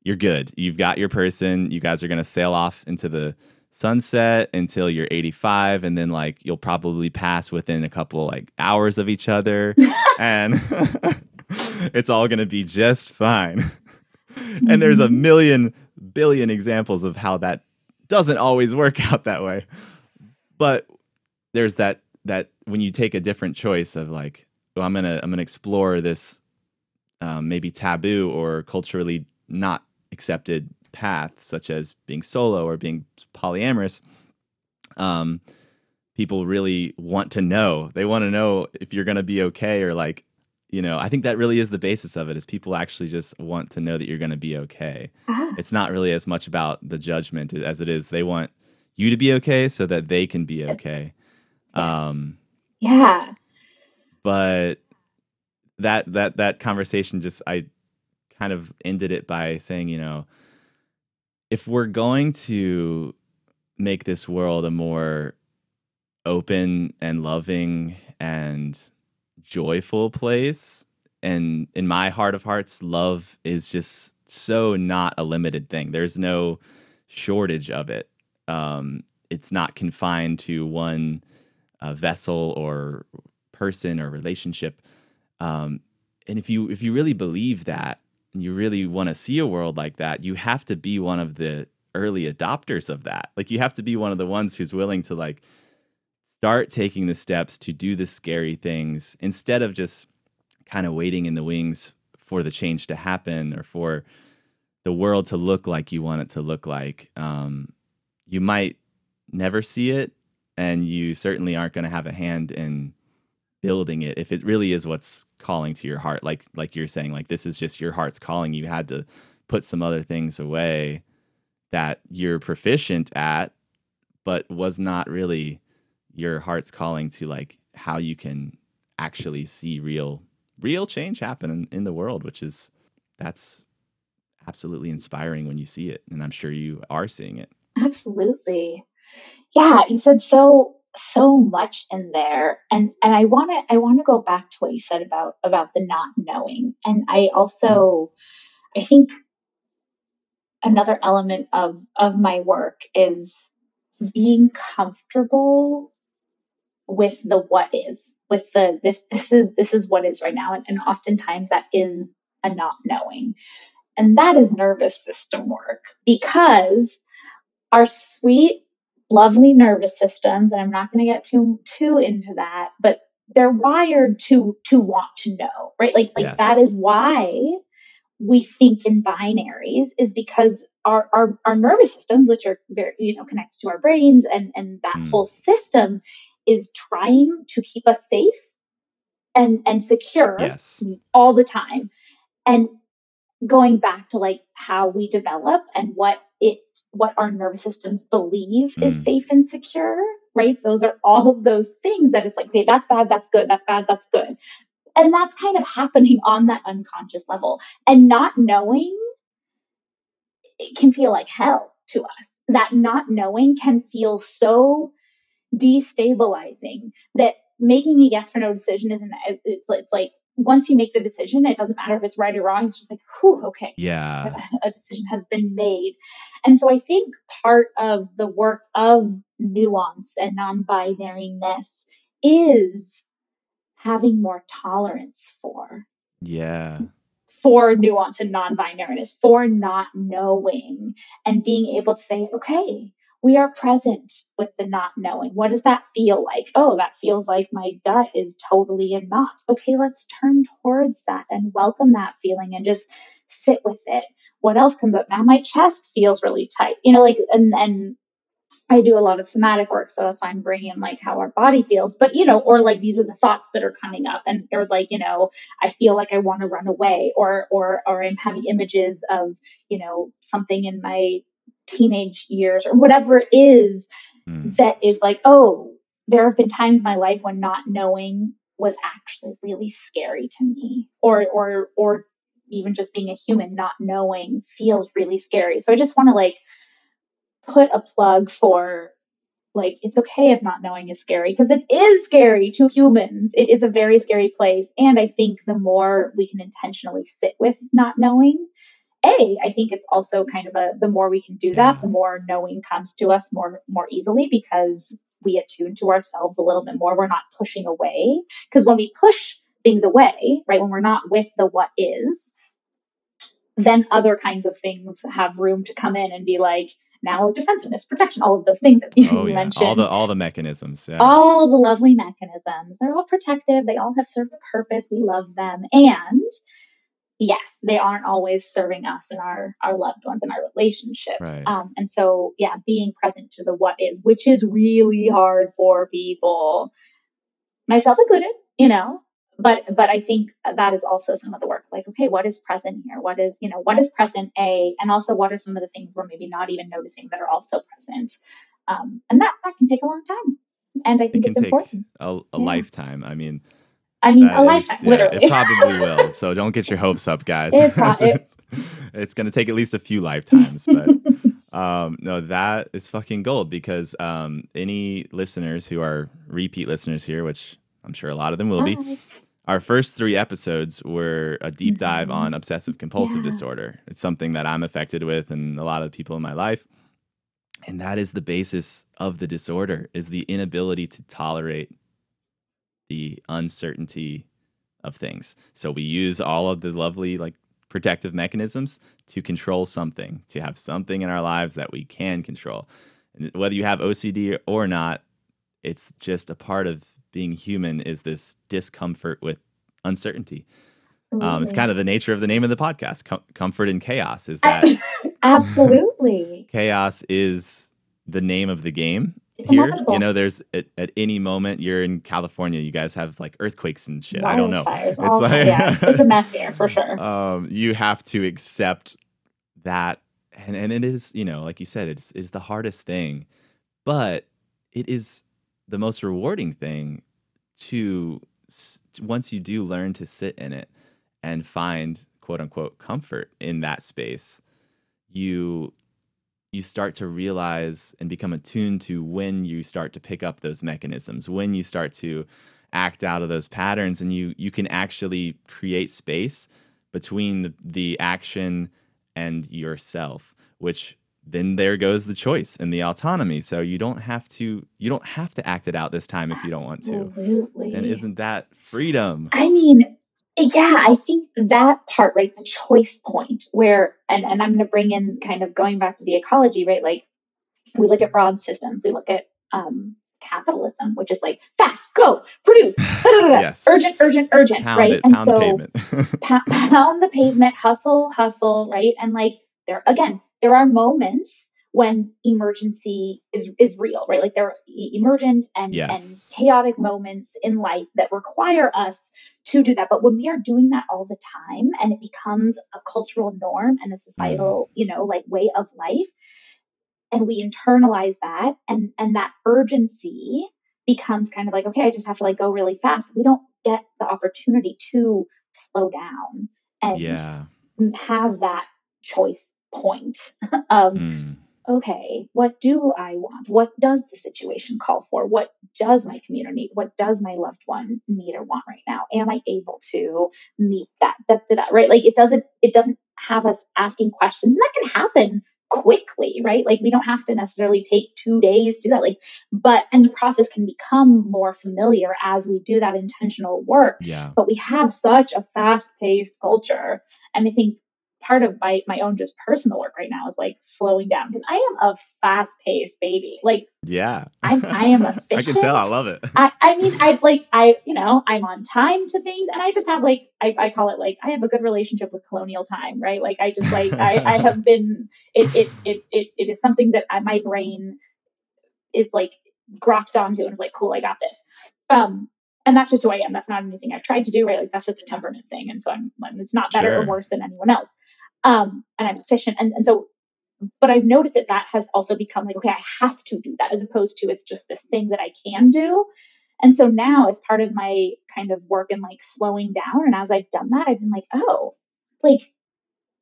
you're good you've got your person you guys are going to sail off into the sunset until you're 85 and then like you'll probably pass within a couple like hours of each other and it's all going to be just fine. And there's a million billion examples of how that doesn't always work out that way. But there's that that when you take a different choice of like well, i'm gonna i'm gonna explore this um, maybe taboo or culturally not accepted path such as being solo or being polyamorous um, people really want to know. They want to know if you're gonna be okay or like you know i think that really is the basis of it is people actually just want to know that you're gonna be okay. Ah, it's not really as much about the judgment as it is they want you to be okay so that they can be okay. Yes. um yeah. but that that that conversation just i kind of ended it by saying you know if we're going to make this world a more open and loving and joyful place and in my heart of hearts, love is just so not a limited thing. There's no shortage of it. Um, it's not confined to one uh, vessel or person or relationship. Um, and if you if you really believe that, and you really want to see a world like that, you have to be one of the early adopters of that. Like you have to be one of the ones who's willing to like start taking the steps to do the scary things instead of just kind of waiting in the wings for the change to happen or for the world to look like you want it to look like. Um, you might never see it, and you certainly aren't going to have a hand in building it if it really is what's calling to your heart. Like like you're saying, like this is just your heart's calling. You had to put some other things away that you're proficient at, but was not really your heart's calling to like how you can actually see real real change happen in, in the world, which is that's absolutely inspiring when you see it. And I'm sure you are seeing it. Absolutely. Yeah, you said so so much in there. And and I wanna I wanna go back to what you said about about the not knowing. And I also I think another element of of my work is being comfortable with the what is with the this this is this is what is right now and, and oftentimes that is a not knowing and that is nervous system work because our sweet lovely nervous systems and i'm not going to get too too into that but they're wired to to want to know right like like Yes. that is why we think in binaries is because our, our our nervous systems which are very you know connected to our brains and and that Mm. whole system is trying to keep us safe and and secure Yes. all the time and going back to like how we develop and what it what our nervous systems believe is Mm. safe and secure right? Those are all of those things that it's like okay that's bad that's good that's bad that's good. And that's kind of happening on that unconscious level. And not knowing it can feel like hell to us. That not knowing can feel so destabilizing that making a yes or no decision isn't it's, it's like once you make the decision it doesn't matter if it's right or wrong it's just like whew okay Yeah. a decision has been made. And so I think part of the work of nuance and non binariness is having more tolerance for Yeah. for nuance and non-binariness for not knowing and being able to say okay we are present with the not knowing. What does that feel like? Oh that feels like my gut is totally in knots. Okay let's turn towards that and welcome that feeling and just sit with it. What else comes up? Now my chest feels really tight. You know like and and I do a lot of somatic work, so that's why I'm bringing in like how our body feels. But you know, or like these are the thoughts that are coming up, and or like you know, I feel like I want to run away, or or or I'm having images of you know something in my teenage years, or whatever it is Mm. that is like, oh, there have been times in my life when not knowing was actually really scary to me, or or or even just being a human not knowing feels really scary. So I just want to like put a plug for like it's okay if not knowing is scary because it is scary to humans it is a very scary place and i think the more we can intentionally sit with not knowing a i think it's also kind of a the more we can do that the more knowing comes to us more more easily because we attune to ourselves a little bit more we're not pushing away because when we push things away right when we're not with the what is then other kinds of things have room to come in and be like now defensiveness protection all of those things that you Oh yeah. mentioned All the all the mechanisms. Yeah. all the lovely mechanisms. They're all protective. They all have served a purpose. We love them. And yes, they aren't always serving us and our, our loved ones and our relationships. Right. Um, and so, yeah, being present to the what is, which is really hard for people, myself included, you know. But but I think that is also some of the work. Like, okay, what is present here? What is you know what is present? A and also what are some of the things we're maybe not even noticing that are also present? Um, and that that can take a long time. And I it think can it's take important. a, a Yeah. lifetime. I mean, I mean, that a is- lifetime, yeah, literally. It probably will. So don't get your hopes up, guys. It pro- it- it's going to take at least a few lifetimes, but um, no, that is fucking gold because um, any listeners who are repeat listeners here, which I'm sure a lot of them will be, our first three episodes were a deep dive Mhm. on obsessive compulsive Yeah. disorder. It's something that I'm affected with and a lot of people in my life. And that is the basis of the disorder is the inability to tolerate the uncertainty of things. So we use all of the lovely like protective mechanisms to control something, to have something in our lives that we can control. And whether you have OCD or not, it's just a part of being human is this discomfort with uncertainty. Um, it's kind of the nature of the name of the podcast, Com- Comfort in Chaos, is that absolutely. chaos is the name of the game It's here. inevitable. You know, there's at, at any moment you're in California, you guys have like earthquakes and shit. I don't know. It's all- like- yeah, it's a mess here for sure. um, you have to accept that, and and it is you know like you said, it's it's the hardest thing, but it is the most rewarding thing to once you do learn to sit in it and find quote unquote comfort in that space, you you start to realize and become attuned to when you start to pick up those mechanisms, when you start to act out of those patterns and you you can actually create space between the, the action and yourself, which then there goes the choice and the autonomy. So you don't have to you don't have to act it out this time if you don't want to. Absolutely. And isn't that freedom? I mean, yeah, I think that part, right, the choice point where, and, and I'm going to bring in kind of going back to the ecology, right? Like we look at broad systems, we look at um, capitalism, which is like fast, go, produce, da, da, da, Yes. urgent, urgent, urgent, Pound right? it, and pound so the pavement. pa- pound the pavement, hustle, hustle, right? And like there again, there are moments when emergency is is real, right? Like there are emergent and, Yes. and chaotic moments in life that require us to do that. But when we are doing that all the time and it becomes a cultural norm and a societal, you know, like way of life, and we internalize that and and that urgency becomes kind of like, okay, I just have to like go really fast. We don't get the opportunity to slow down and yeah. have that choice point of Mm. Okay, what do I want? What does the situation call for? What does my community, what does my loved one need or want right now? Am I able to meet that? That, that, that, right? Like it doesn't, it doesn't have us asking questions and that can happen quickly, right? Like we don't have to necessarily take two days to do that. Like, but, and the process can become more familiar as we do that intentional work Yeah. but we have such a fast paced culture. And I think part of my, my own just personal work right now is like slowing down because I am a fast paced baby. Like Yeah. I'm, I am I can tell. I love it. I, I mean, I like, I, you know, I'm on time to things and I just have like, I, I call it like, I have a good relationship with colonial time, right? Like I just like, I, I have been, it, it, it, it, it is something that I, my brain is like grokked onto and is like, cool, I got this. Um, and that's just who I am. That's not anything I've tried to do, right? Like that's just a temperament thing. And so I'm, it's not better Sure. or worse than anyone else. Um, and I'm efficient. And, and so, but I've noticed that that has also become like, okay, I have to do that as opposed to it's just this thing that I can do. And so now, as part of my kind of work and like slowing down, and as I've done that, I've been like, oh, like,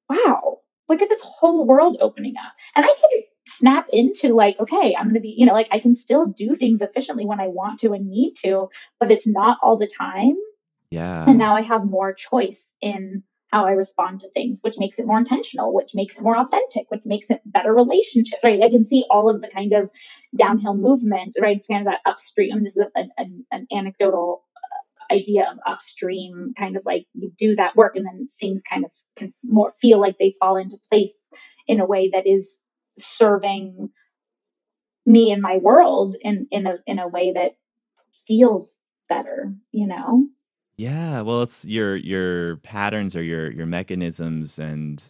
wow, look at this whole world opening up. And I can snap into like, okay, I'm going to be, you know, like I can still do things efficiently when I want to and need to, but it's not all the time. Yeah. And now I have more choice in how I respond to things, which makes it more intentional, which makes it more authentic, which makes it better relationships, right? I can see all of the kind of downhill movement, right? It's kind of that upstream. This is a, an, an anecdotal uh, idea of upstream, kind of like you do that work and then things kind of can more feel like they fall into place in a way that is serving me and my world in, in a, in a way that feels better, you know? Yeah, well, it's your your patterns or your your mechanisms, and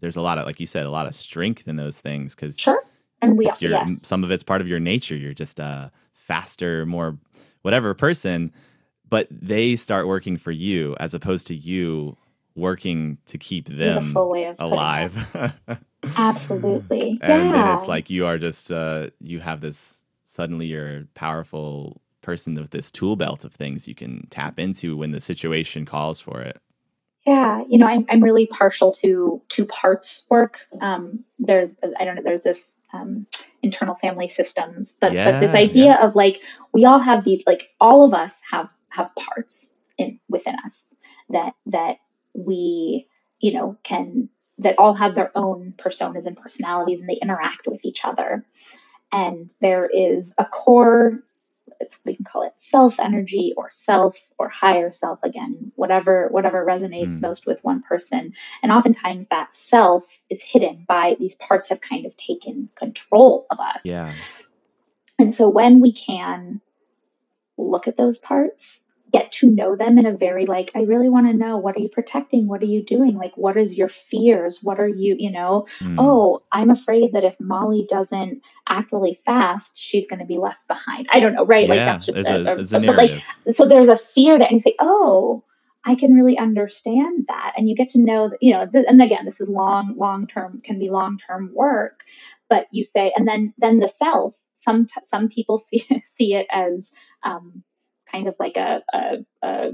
there's a lot of, like you said, a lot of strength in those things because Sure. And we, your yes. some of it's part of your nature. You're just a faster, more whatever person, but they start working for you as opposed to you working to keep them beautiful way of putting it. alive. Absolutely. and then yeah. it's like you are just uh you have this suddenly you're powerful person with this tool belt of things you can tap into when the situation calls for it. Yeah, you know, I'm I'm really partial to two parts work. Um, there's I don't know, there's this um, internal family systems, but but this Yeah, idea of like we all have these like all of us have have parts, in, within us that that we you know can that all have their own personas and personalities and they interact with each other. And there is a core it's we can call it self energy or self or higher self again whatever whatever resonates mm. most with one person. And oftentimes that self is hidden by these parts have kind of taken control of us. Yeah. And so when we can look at those parts get to know them in a very like i really want to know what are you protecting? What are you doing? Like what is your fears? What are you you know? Mm. oh i'm afraid that if molly doesn't act really fast she's going to be left behind. I don't know right? Yeah, like that's just a, a, a, a but like so there's a fear that you say oh I can really understand that. And you get to know that, you know, th- and again, this is long, long term, can be long term work, but you say, and then, then the self, some, t- some people see, see it as, um, kind of like a, a, a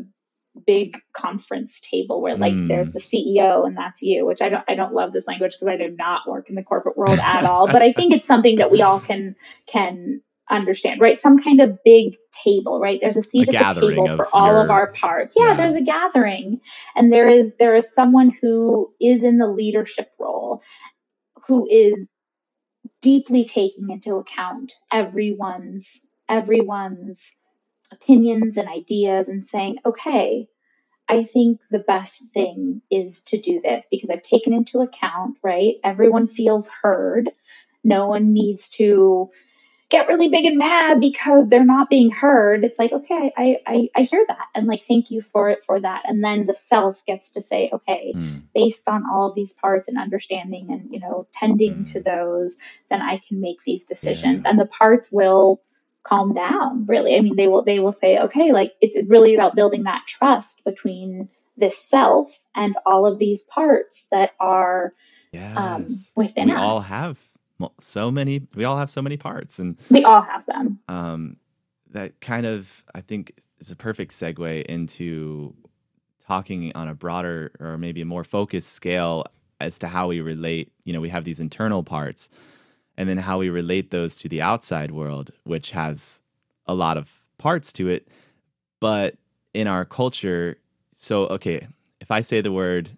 big conference table where like mm. there's the CEO and that's you, which I don't I don't love this language because I do not work in the corporate world at all. but I think it's something that we all can can understand, right? Some kind of big table, right? There's a seat a at the table for all your, of our parts. Yeah, yeah, there's a gathering. And there is there is someone who is in the leadership role who is deeply taking into account everyone's everyone's opinions and ideas and saying, okay, I think the best thing is to do this because I've taken into account, right? Everyone feels heard. No one needs to get really big and mad because they're not being heard. It's like, okay, I, I, I hear that. And like, thank you for it, for that. And then the self gets to say, okay, mm. based on all of these parts and understanding and, you know, tending mm. to those, then I can make these decisions. Yeah. And the parts will, calm down really i mean they will they will say okay like it's really about building that trust between this self and all of these parts that are yes. um, within we us. all have so many we all have so many parts and we all have them um that kind of i think is a perfect segue into talking on a broader or maybe a more focused scale as to how we relate you know we have these internal parts and then how we relate those to the outside world, which has a lot of parts to it. But in our culture, so okay, if I say the word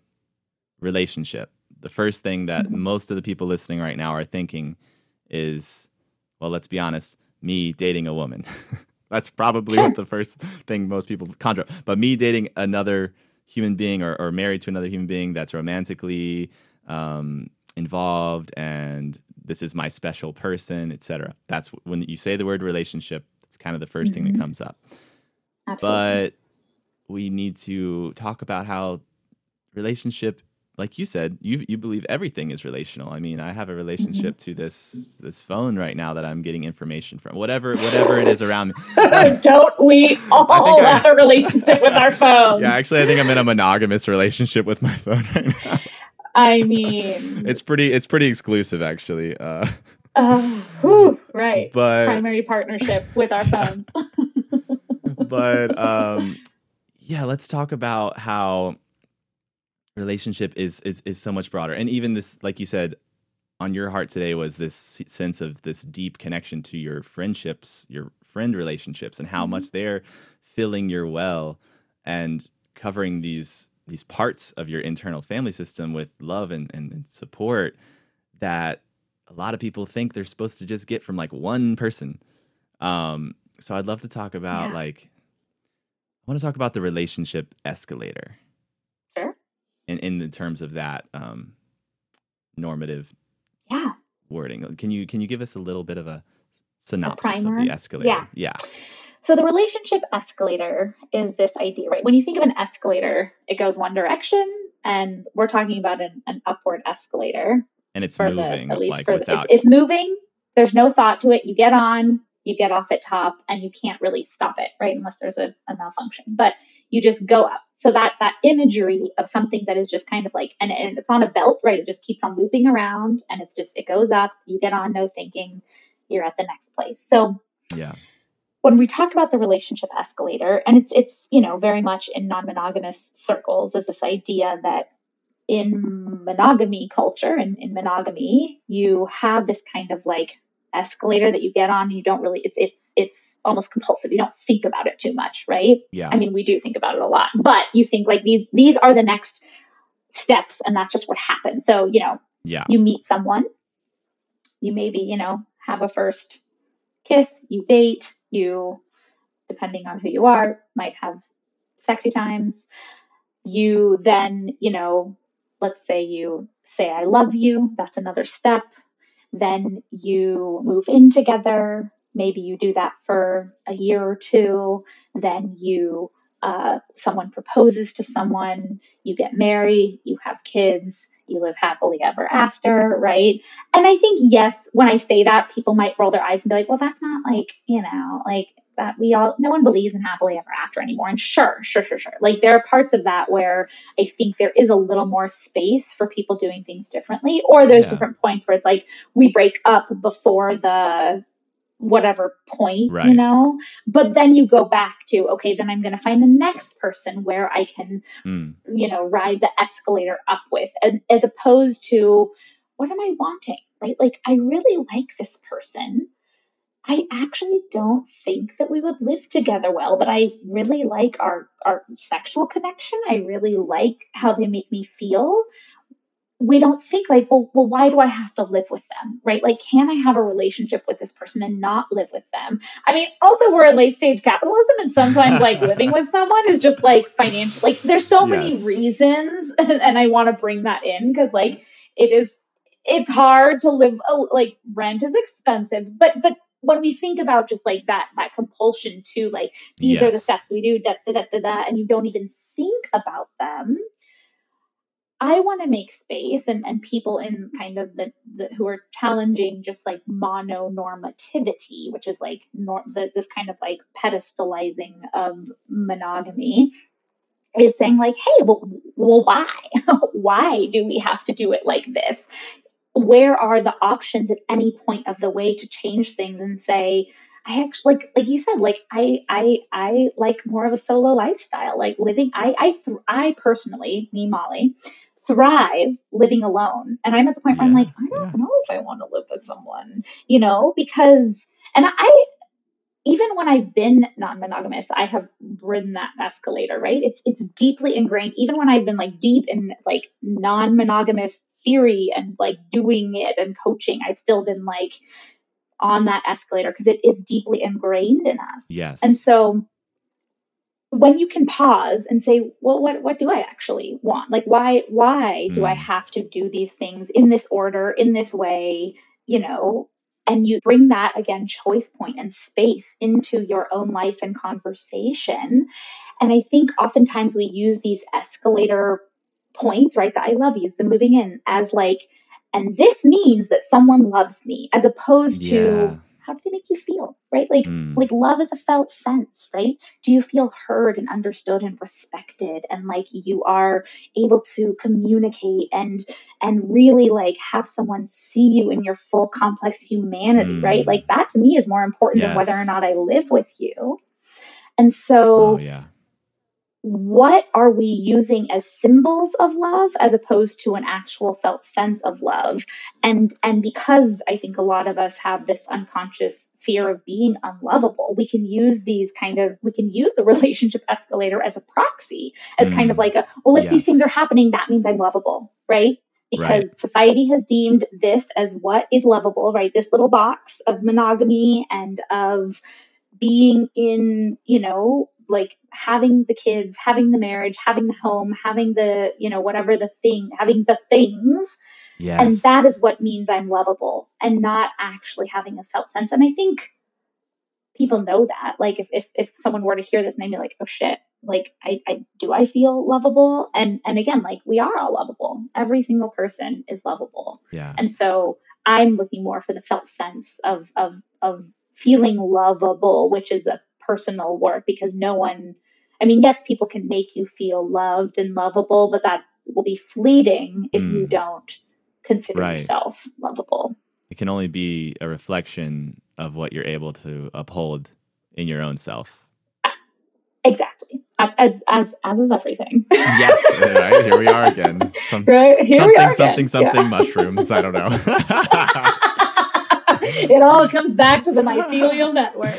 relationship, the first thing that mm-hmm. most of the people listening right now are thinking is, well, let's be honest, me dating a woman. That's probably what the first thing most people conjure up. But me dating another human being or, or married to another human being that's romantically um, involved and this is my special person, etc. That's when you say the word relationship, it's kind of the 1st mm-hmm. thing that mm-hmm. comes up. Absolutely. But we need to talk about how relationship like you said, you you believe everything is relational. I mean, I have a relationship mm-hmm. to this this phone right now that I'm getting information from. Whatever whatever it is around me. Don't we all have a relationship with our phone? Yeah, actually, I think I'm in a monogamous relationship with my phone right now. I mean, it's pretty. It's pretty exclusive, actually. Uh, uh whew, right. But primary partnership with our phones. but um, yeah, let's talk about how relationship is is is so much broader, and even this, like you said, on your heart today was this sense of this deep connection to your friendships, your friend relationships, and how mm-hmm. much they're filling your well and covering these these parts of your internal family system with love and, and, and support that a lot of people think they're supposed to just get from like one person. Um, so I'd love to talk about yeah. like I want to talk about the relationship escalator. Sure. In in the terms of that um, normative yeah. wording. Can you can you give us a little bit of a synopsis a of the escalator? Yeah. Yeah. So the relationship escalator is this idea, right? When you think of an escalator, it goes one direction, and we're talking about an, an upward escalator. And it's moving, the, at least like for without... the, it's, it's moving. There's no thought to it. You get on, you get off at top, and you can't really stop it, right? Unless there's a, a malfunction. But you just go up. So that that imagery of something that is just kind of like, and, and it's on a belt, right? It just keeps on looping around, and it's just it goes up. You get on, no thinking. You're at the next place. So yeah when we talk about the relationship escalator, and it's it's you know very much in non-monogamous circles, is this idea that in monogamy culture and in monogamy, you have this kind of like escalator that you get on and you don't really it's it's it's almost compulsive you don't think about it too much right Yeah. i mean we do think about it a lot but you think like these these are the next steps and that's just what happens so you know yeah. you meet someone you maybe you know have a first kiss you date you depending on who you are might have sexy times. You then you know let's say you say i love you that's another step. Then you move in together. Maybe you do that for a year or two. Then you uh, someone proposes to someone you get married you have kids you live happily ever after right? And i think yes when i say that people might roll their eyes and be like well that's not like you know like that we all no one believes in happily ever after anymore. And sure sure sure sure. Like there are parts of that where i think there is a little more space for people doing things differently or there's Yeah. different points where it's like we break up before the whatever point Right. you know? But then you go back to okay then i'm going to find the next person where i can Mm. you know ride the escalator up with and as opposed to what am i wanting right? Like i really like this person. I actually don't think that we would live together well but i really like our our sexual connection. I really like how they make me feel we don't think like well, well why do i have to live with them right? Like can i have a relationship with this person and not live with them? I mean also we're in late stage capitalism and sometimes like living with someone is just like financial like there's so many reasons and i want to bring that in because like it is it's hard to live oh, like rent is expensive but but when we think about just like that that compulsion to like these are the steps we do da, da, da, da, da, and you don't even think about them I want to make space and, and people in kind of the, the who are challenging just like mononormativity, which is like nor, the, this kind of like pedestalizing of monogamy, is saying like, hey, well, well why? why do we have to do it like this? Where are the options at any point of the way to change things and say, I actually like like you said like I I I like more of a solo lifestyle like living I I th- I personally me Molly thrive living alone and I'm at the point where I'm like I don't yeah. know if I want to live with someone you know because and I even when I've been non-monogamous I have ridden that escalator right it's it's deeply ingrained even when I've been like deep in like non-monogamous theory and like doing it and coaching I've still been like on that escalator because it is deeply ingrained in us. Yes. And so when you can pause and say, well, what, what do I actually want? Like, why, why do I Mm. have to do these things in this order, in this way, you know? And you bring that again, choice point and space into your own life and conversation. And I think oftentimes we use these escalator points, right? The I love yous, the moving in as like, and this means that someone loves me as opposed Yeah. to how do they make you feel right like Mm. like love is a felt sense right do you feel heard and understood and respected and like you are able to communicate and and really like have someone see you in your full complex humanity Mm. right like that to me is more important than whether or not i live with you and so oh yeah. What are we using as symbols of love as opposed to an actual felt sense of love and and because i think a lot of us have this unconscious fear of being unlovable we can use these kind of we can use the relationship escalator as a proxy as kind of Mm. like a well if these things are happening that means i'm lovable right because Right. society has deemed this as what is lovable right this little box of monogamy and of being in you know like having the kids having the marriage having the home having the you know whatever the thing having the things. Yes. and that is what means i'm lovable and not actually having a felt sense. And i think people know that. Like if if, if someone were to hear this and they'd be like oh shit like I, I do i feel lovable? And and again like we are all lovable. Every single person is lovable. Yeah. and so I'm looking more for the felt sense of of of feeling lovable, which is a personal work because no one I mean, yes, people can make you feel loved and lovable, but that will be fleeting if you Mm. don't consider Right. yourself lovable. It can only be a reflection of what you're able to uphold in your own self. Exactly. As as as is everything. Yes. right. Here we are again. Some, right? Here something, we are something, again. something Yeah. mushrooms. I don't know. it all comes back to the mycelial network.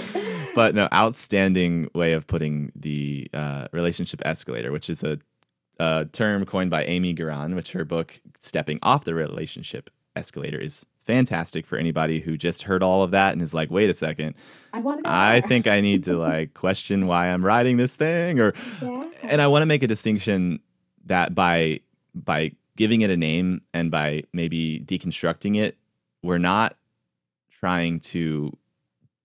But no, outstanding way of putting the uh, relationship escalator, which is a, a term coined by Amy Gahran, which her book "Stepping Off the Relationship Escalator" is fantastic for anybody who just heard all of that and is like, wait a second, I. I think I need to like question why I'm writing this thing, or Yeah. and I want to make a distinction that by by giving it a name and by maybe deconstructing it, we're not trying to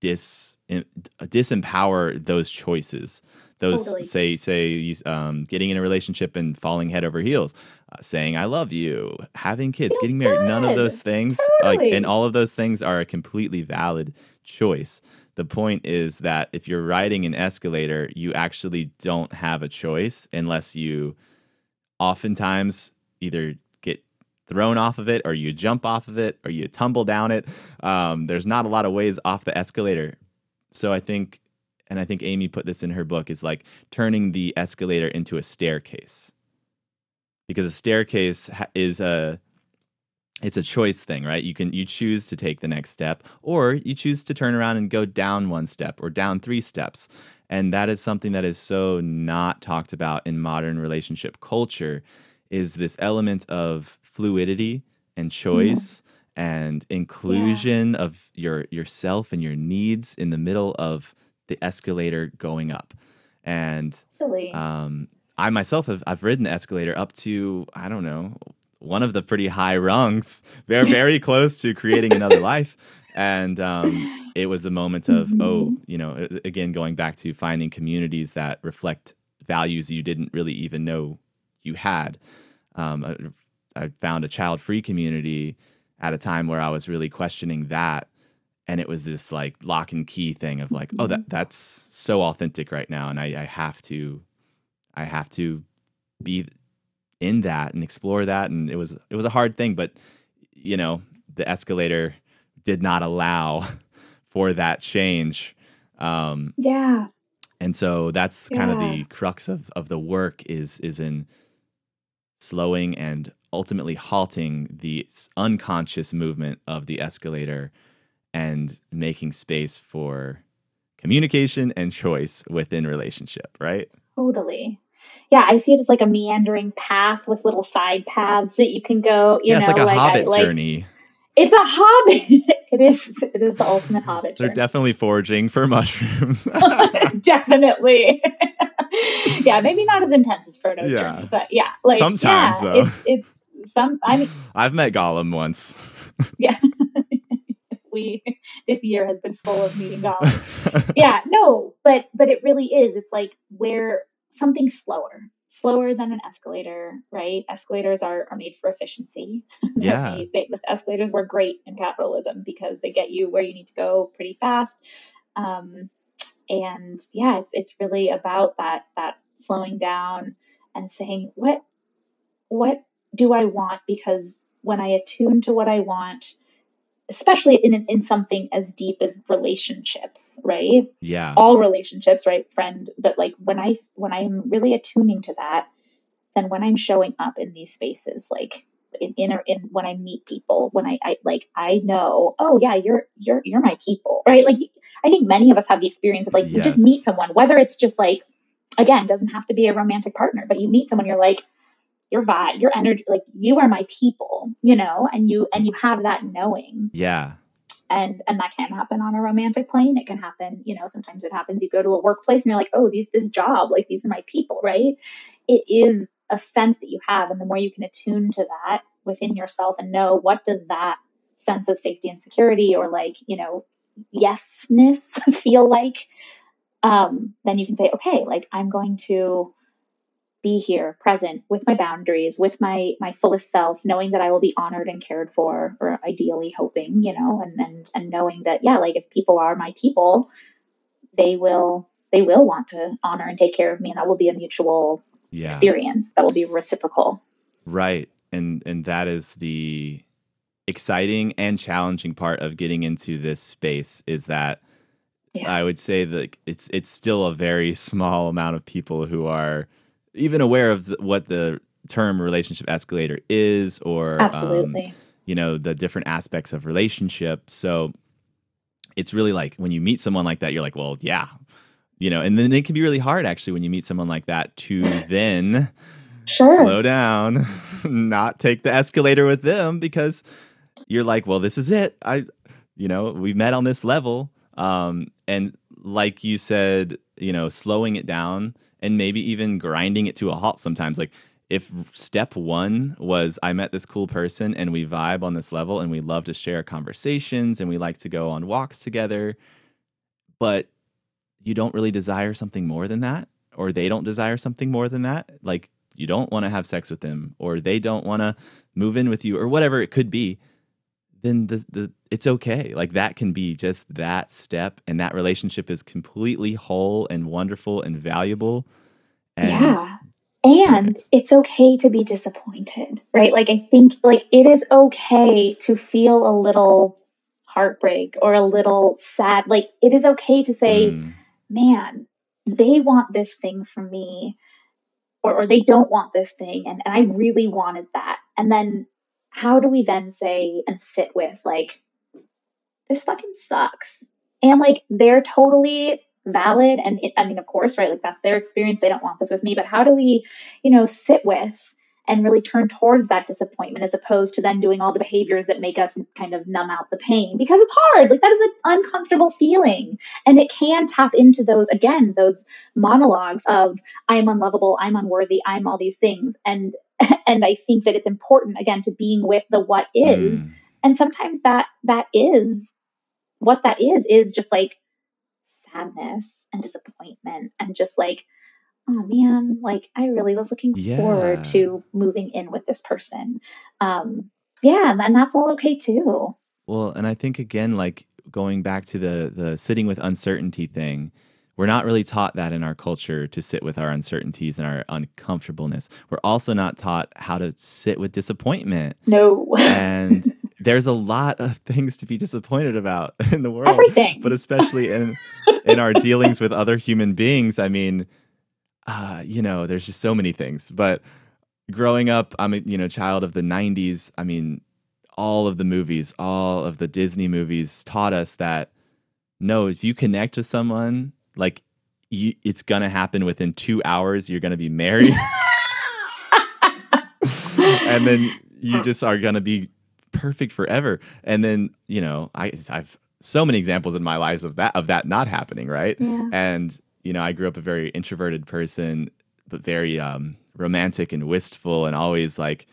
dis disempower those choices. Those Totally. say say um, getting in a relationship and falling head over heels, uh, saying I love you, having kids, Feels getting married. None of those things, like, and all of those things are a completely valid choice. The point is that if you're riding an escalator, you actually don't have a choice unless you oftentimes either get thrown off of it or you jump off of it or you tumble down it. Um, there's not a lot of ways off the escalator. So I think, and I think Amy put this in her book, is like turning the escalator into a staircase. Because a staircase is a it's a choice thing, right? You can you choose to take the next step or you choose to turn around and go down one step or down three steps. And that is something that is so not talked about in modern relationship culture is this element of fluidity and choice and inclusion of your yourself and your needs in the middle of the escalator going up. And um, I myself have I've ridden the escalator up to I don't know one of the pretty high rungs. They're very close to creating another life, and um, it was a moment of oh you know again going back to finding communities that reflect values you didn't really even know you had. Um, I, I found a child free community at a time where I was really questioning that. And it was this like lock and key thing of like, oh, that that's so authentic right now, and I, I have to I have to be in that and explore that. And it was it was a hard thing, but you know, the escalator did not allow for that change. Um, yeah. and so that's kind of the crux of, of the work is is in slowing and ultimately halting the unconscious movement of the escalator and making space for communication and choice within relationship, right? Totally. Yeah, I see it as like a meandering path with little side paths that you can go. You yeah, know, it's like a I- hobbit like- journey. It's a hobbit. it is. It is the ultimate hobbit They're journey. definitely foraging for mushrooms. Definitely. yeah, maybe not as intense as Frodo's Yeah. journey, but yeah, like Sometimes, yeah, though. It's, it's some. I mean, I've met Gollum once. yeah. we this year has been full of meeting Gollum. yeah, no, but but it really is. It's like where something slower, slower than an escalator, right? Escalators are, are made for efficiency. Yeah. made- they- the escalators were great in capitalism because they get you where you need to go pretty fast. Um, and yeah, it's it's really about that that slowing down and saying what what do I want? Because when I attune to what I want, especially in in something as deep as relationships, right? yeah. all relationships right friend but like when i when i'm really attuning to that then when i'm showing up in these spaces like in, in, in when i meet people when I, I like i know oh yeah you're you're you're my people right like i think many of us have the experience of like you just meet someone whether it's just like again doesn't have to be a romantic partner but you meet someone you're like your vibe your energy like you are my people you know and you and you have that knowing. Yeah. and and that can happen on a romantic plane. It can happen you know sometimes it happens. You go to a workplace and you're like oh these this job like these are my people right? It is a sense that you have and the more you can attune to that within yourself and know what does that sense of safety and security or like you know yesness feel like um then you can say okay like i'm going to be here present with my boundaries with my my fullest self knowing that i will be honored and cared for or ideally hoping you know and and, and knowing that yeah like if people are my people they will they will want to honor and take care of me and that will be a mutual Yeah. experience that will be reciprocal Right. And and that is the exciting and challenging part of getting into this space is that Yeah. I would say that it's it's still a very small amount of people who are even aware of the, what the term relationship escalator is or um, absolutely you know the different aspects of relationship so it's really like when you meet someone like that, you're like, well, yeah, you know, and then it can be really hard actually when you meet someone like that to then Sure. slow down, not take the escalator with them because you're like, well, this is it. I, you know, we met on this level. Um, and like you said, you know, slowing it down and maybe even grinding it to a halt sometimes. Like if step one was I met this cool person and we vibe on this level and we love to share conversations and we like to go on walks together, but you don't really desire something more than that, or they don't desire something more than that, like you don't want to have sex with them, or they don't want to move in with you, or whatever it could be, then the, the it's okay. Like that can be just that step, and that relationship is completely whole and wonderful and valuable. And yeah. And Perfect. it's okay to be disappointed, right? Like, I think, like, it is okay to feel a little heartbreak or a little sad. Like, it is okay to say, Mm, man, they want this thing from me, or, or they don't want this thing. And, and I really wanted that. And then, how do we then say and sit with, like, this fucking sucks? And, like, they're totally valid. And it, I mean, of course, right? Like, that's their experience. They don't want this with me. But how do we, you know, sit with and really turn towards that disappointment as opposed to then doing all the behaviors that make us kind of numb out the pain because it's hard. Like, that is an uncomfortable feeling. And it can tap into those, again, those monologues of, I'm unlovable, I'm unworthy, I'm all these things. And and I think that it's important again to being with the what is. mm. And sometimes that that is what that is is just like sadness and disappointment and just like oh man like i really was looking Yeah. forward to moving in with this person um yeah and, and that's all okay too Well, and I think again, like going back to the the sitting with uncertainty thing, we're not really taught that in our culture to sit with our uncertainties and our uncomfortableness. We're also not taught how to sit with disappointment. no And there's a lot of things to be disappointed about in the world. everything But especially in in our dealings with other human beings, I mean, uh, you know, there's just so many things. But growing up, I'm a you know child of the '90s. I mean, all of the movies, all of the Disney movies taught us that no, if you connect with someone, like you, it's gonna happen within two hours. You're gonna be married, and then you just are gonna be perfect forever. And then you know, I I've so many examples in my lives of that of that not happening, right? yeah and you know i grew up a very introverted person but very um romantic and wistful and always like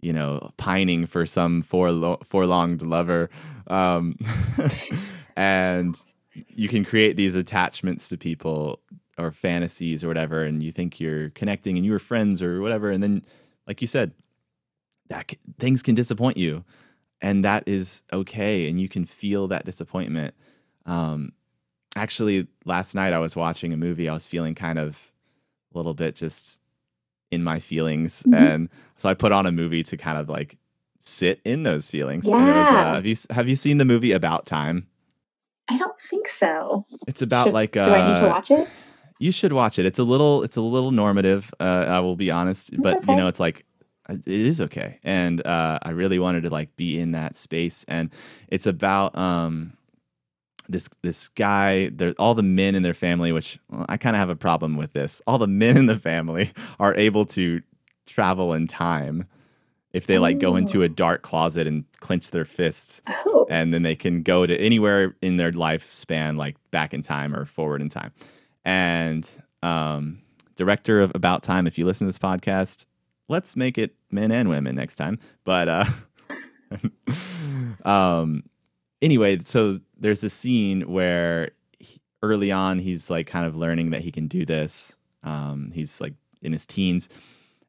you know pining for some forlo- forlonged lover um and you can create these attachments to people or fantasies or whatever and you think you're connecting and you were friends or whatever and then like you said that c- things can disappoint you and that is okay and you can feel that disappointment um actually last night I was watching a movie. I was feeling kind of a little bit just in my feelings, Mhm. and so I put on a movie to kind of like sit in those feelings. It was, uh, Yeah. have you have you seen the movie About Time? I don't think so It's about Should- like do i need to uh, watch it you should watch it. It's a little it's a little normative. Uh, I will be honest, It's but you know, it's like it is okay. And uh, I really wanted to like be in that space, and it's about um this this guy. There, all the men in their family, which well, I kind of have a problem with this. All the men in the family are able to travel in time if they like go into Oh. a dark closet and clench their fists oh and then they can go to anywhere in their lifespan, like back in time or forward in time. And um, director of About Time, if you listen to this podcast, let's make it men and women next time. But uh, um, anyway, so there's a scene where he, early on he's like kind of learning that he can do this. Um, he's like in his teens,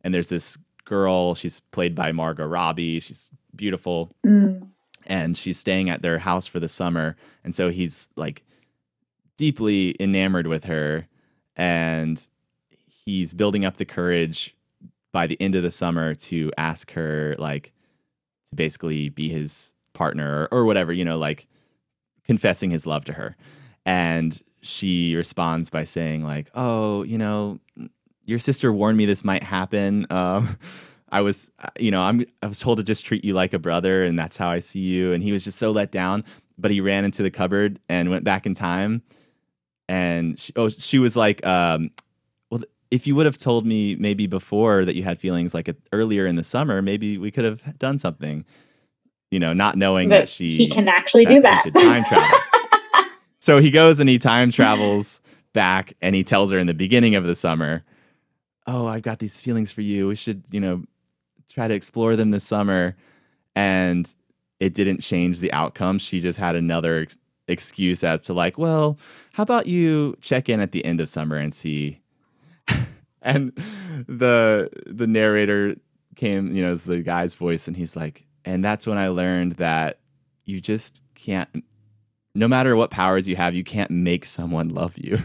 and there's this girl. She's played by Margot Robbie. She's beautiful Mm. and she's staying at their house for the summer and so he's like deeply enamored with her and he's building up the courage by the end of the summer to ask her like to basically be his partner or, or whatever you know like confessing his love to her and she responds by saying like oh you know your sister warned me this might happen um I was, you know, I'm, I was told to just treat you like a brother, and that's how I see you. And he was just so let down. but he ran into the cupboard and went back in time. And she, oh, she was like, um, "Well, if you would have told me maybe before that you had feelings like a, earlier in the summer, maybe we could have done something." You know, not knowing But that she he can actually do that. time travel. so he goes and he time travels back and he tells her in the beginning of the summer, "Oh, I've got these feelings for you. We should, you know, try to explore them this summer." And it didn't change the outcome. She just had another ex- excuse as to like, "Well, how about you check in at the end of summer and see?" and the the narrator came, you know, as the guy's voice and he's like, "And that's when I learned that you just can't no matter what powers you have, you can't make someone love you."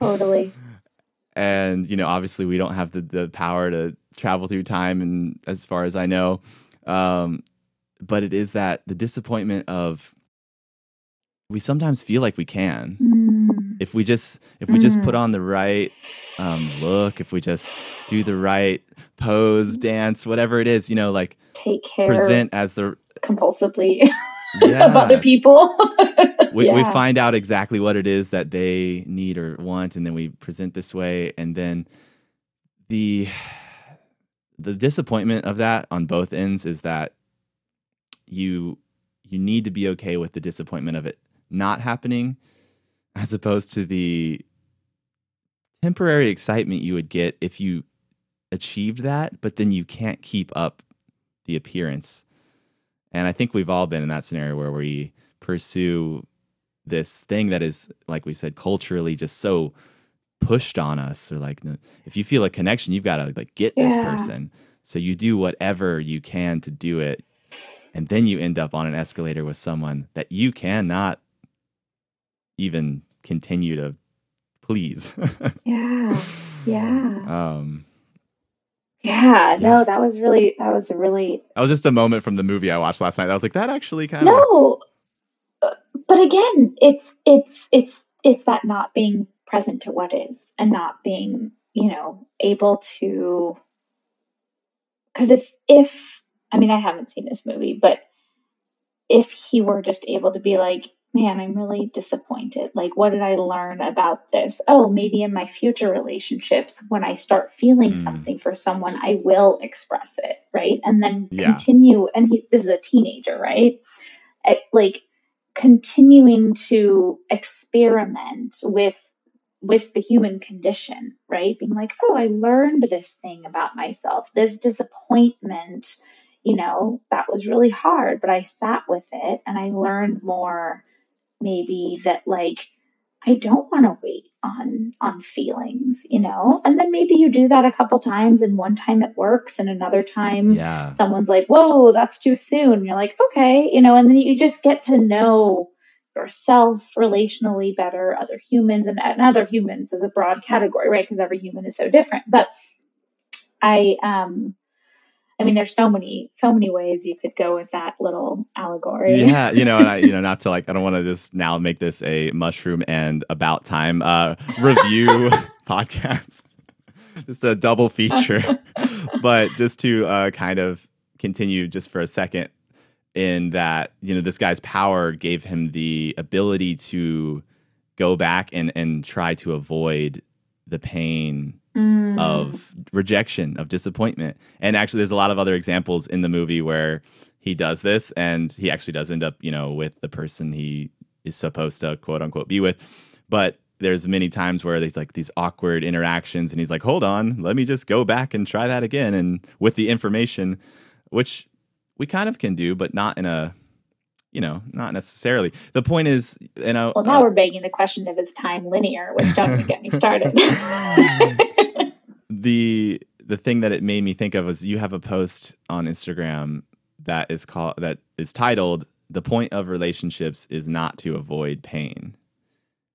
totally. And you know obviously we don't have the, the power to travel through time and as far as i know. Um, but it is that the disappointment of we sometimes feel like we can. Mm, if we just if we just Mm. put on the right um, look if we just do the right pose dance whatever it is you know like take care. present as the compulsively yeah of other people. we, we find out exactly what it is that they need or want and then we present this way and then the the disappointment of that on both ends is that you you need to be okay with the disappointment of it not happening as opposed to the temporary excitement you would get if you achieved that but then you can't keep up the appearance and i think we've all been in that scenario where we pursue this thing that is like we said culturally just so pushed on us or like if you feel a connection you've got to like get this person so you do whatever you can to do it and then you end up on an escalator with someone that you cannot even continue to please yeah. Yeah. um Yeah. No, that was really that was really that was just a moment from the movie i watched last night i was like that actually kind of No. Uh, But again, it's it's it's it's that not being present to what is and not being, you know, able to cuz if if I mean I haven't seen this movie, but if he were just able to be like, man, I'm really disappointed. Like, what did I learn about this? Oh, maybe in my future relationships, when I start feeling Mm. something for someone, I will express it, right? And then Yeah. continue. And he, this is a teenager, right? At, like continuing to experiment with with the human condition, right? Being like, oh, I learned this thing about myself. This disappointment you know, that was really hard, but I sat with it and I learned more maybe that like I don't want to wait on on feelings, you know? And then maybe you do that a couple times and one time it works and another time yeah someone's like, "Whoa, that's too soon." You're like, "Okay," you know, and then you just get to know yourself relationally better, other humans and, and other humans is a broad category, right? Because every human is so different. But I um I mean, there's so many, so many ways you could go with that little allegory. yeah you know and i you know not to like i don't want to just now make this a mushroom and about time uh review podcast It's a double feature but just to uh kind of continue just for a second in that you know this guy's power gave him the ability to go back and and try to avoid the pain Mm. of rejection, of disappointment. And actually, there's a lot of other examples in the movie where he does this and he actually does end up, you know, with the person he is supposed to quote unquote be with. But there's many times where there's like these awkward interactions and he's like, hold on, let me just go back and try that again. And with the information, which we kind of can do, but not in a, you know, not necessarily. The point is, you know, Well, now we're begging the question of is time linear, which don't get me started. the the thing that it made me think of was you have a post on Instagram that is called that is titled "The point of relationships is not to avoid pain."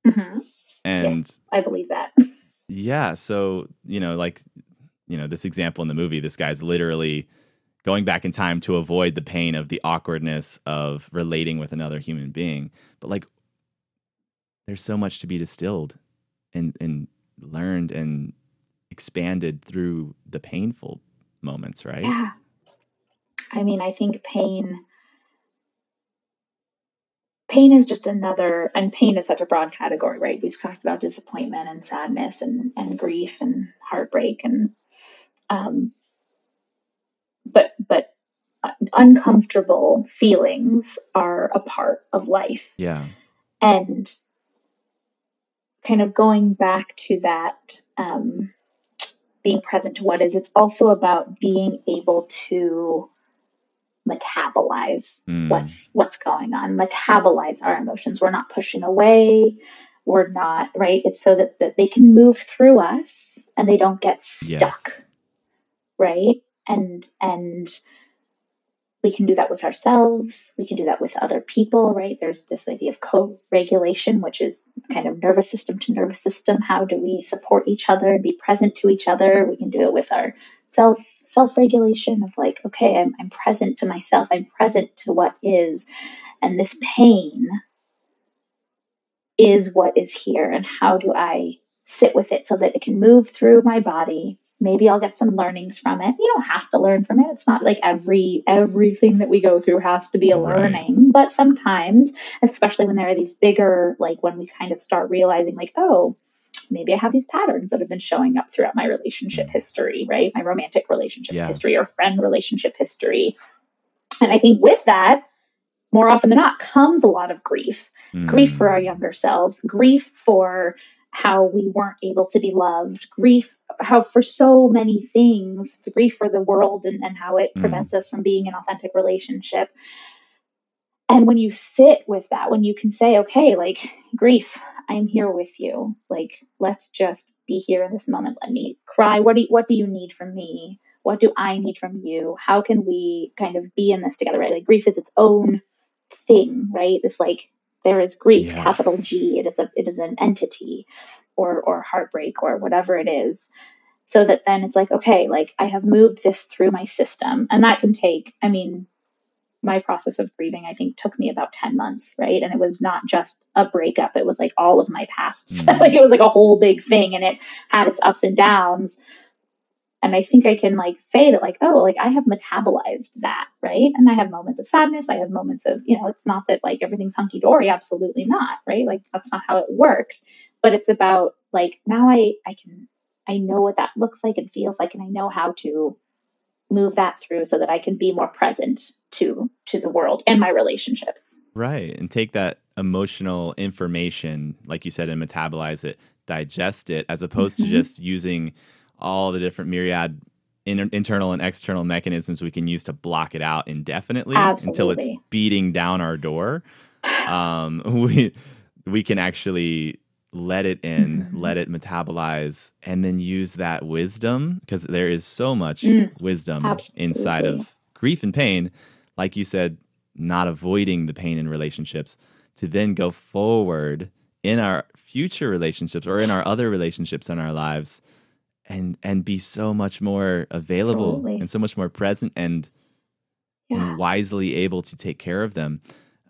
Mhm. And Yes, I believe that. yeah, so you know, like you know, this example in the movie, this guy's literally going back in time to avoid the pain of the awkwardness of relating with another human being. But like there's so much to be distilled and and learned and expanded through the painful moments, right? Yeah. I mean, I think pain pain is just another, and pain is such a broad category, right? We've talked about disappointment and sadness and, and grief and heartbreak and, um, but, but uncomfortable feelings are a part of life. Yeah. And kind of going back to that, um, being present to what is, it's also about being able to metabolize mm. what's what's going on. Metabolize our emotions. We're not pushing away. We're not right? It's so that, that they can move through us and they don't get stuck yes. right? And and we can do that with ourselves. We can do that with other people right? There's this idea of co-regulation which is kind of nervous system to nervous system. How do we support each other and be present to each other? We can do it with our self self-regulation of like okay I'm, I'm present to myself. I'm present to what is. And this pain is what is here. And how do i sit with it so that it can move through my body maybe i'll get some learnings from it. You don't have to learn from it. It's not like every everything that we go through has to be a right. learning. But sometimes especially when there are these bigger like when we kind of start realizing like oh maybe i have these patterns that have been showing up throughout my relationship history right? My romantic relationship yeah. history or friend relationship history. And i think with that more often than not comes a lot of grief. Mm. grief for our younger selves grief for how we weren't able to be loved, grief, how for so many things, the grief for the world and, and how it mm. prevents us from being an authentic relationship. And when you sit with that, when you can say, okay, like grief, I'm here with you. Like, let's just be here in this moment. Let me cry. What do you, what do you need from me? What do I need from you? How can we kind of be in this together? Right? Like grief is its own thing, right? This like there is grief, yeah. capital G. It is a it is an entity, or or heartbreak or whatever it is. So that then it's like okay, like I have moved this through my system, and that can take. I mean, my process of grieving I think took me about 10 months, right? And it was not just a breakup, it was like all of my pasts. Mm. like it was like a whole big thing and it had its ups and downs and i think i can like say that like oh like i have metabolized that right? And i have moments of sadness. I have moments of you know it's not that like everything's hunky-dory. Absolutely not right? Like that's not how it works. But it's about like now i i can i know what that looks like and feels like and i know how to move that through so that i can be more present to to the world and my relationships. Right and take that emotional information like you said and metabolize it digest it as opposed mm-hmm. to just using all the different myriad in, internal and external mechanisms we can use to block it out indefinitely Absolutely. until it's beating down our door. Um, we we can actually let it in, mm-hmm. let it metabolize, and then use that wisdom because there is so much mm, wisdom absolutely. inside of grief and pain. Like you said, not avoiding the pain in relationships to then go forward in our future relationships or in our other relationships in our lives and and be so much more available Absolutely. and so much more present and yeah. and wisely able to take care of them.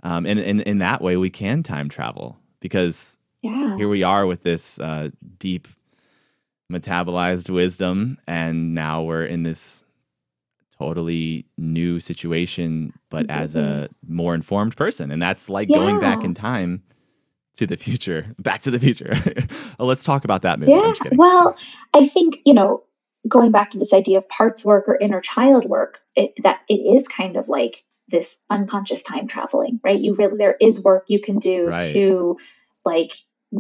Um, and, and in that way, we can time travel because yeah. here we are with this uh, deep metabolized wisdom, and now we're in this totally new situation, but mm-hmm. as a more informed person. And that's like yeah. going back in time to the future, Back to the Future. Uh, let's talk about that movie. Yeah. Well, I think you know, going back to this idea of parts work or inner child work, it, that it is kind of like this unconscious time traveling, right? You really there is work you can do right. to like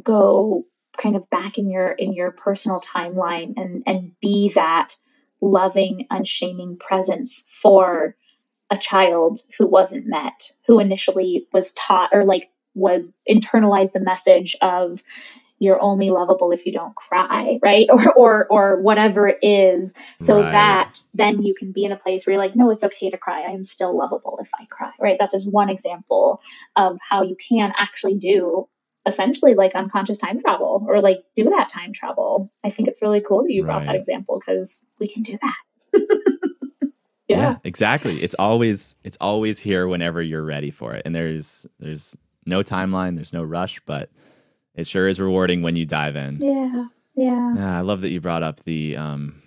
go kind of back in your in your personal timeline and and be that loving, unshaming presence for a child who wasn't met, who initially was taught or like was internalize the message of you're only lovable if you don't cry, right? Or or or whatever it is, so right. that then you can be in a place where you're like, no, it's okay to cry. I am still lovable if I cry, right? That's just one example of how you can actually do essentially like unconscious time travel or like do that time travel. I think it's really cool that you brought right. that example because we can do that. yeah. yeah, exactly. It's always it's always here whenever you're ready for it, and there's there's no timeline, there's no rush, but it sure is rewarding when you dive in. Yeah. Yeah. yeah I love that you brought up the um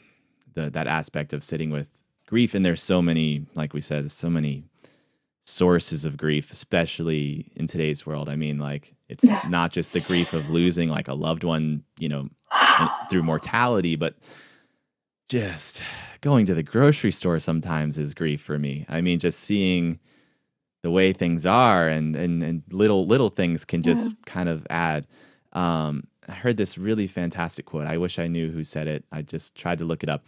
the that aspect of sitting with grief and there's so many like we said so many sources of grief, especially in today's world. I mean, like it's not just the grief of losing like a loved one, you know, through mortality, but just going to the grocery store sometimes is grief for me. I mean, just seeing the way things are and and, and little little things can just yeah. kind of add. Um, I heard this really fantastic quote. I wish I knew who said it. I just tried to look it up.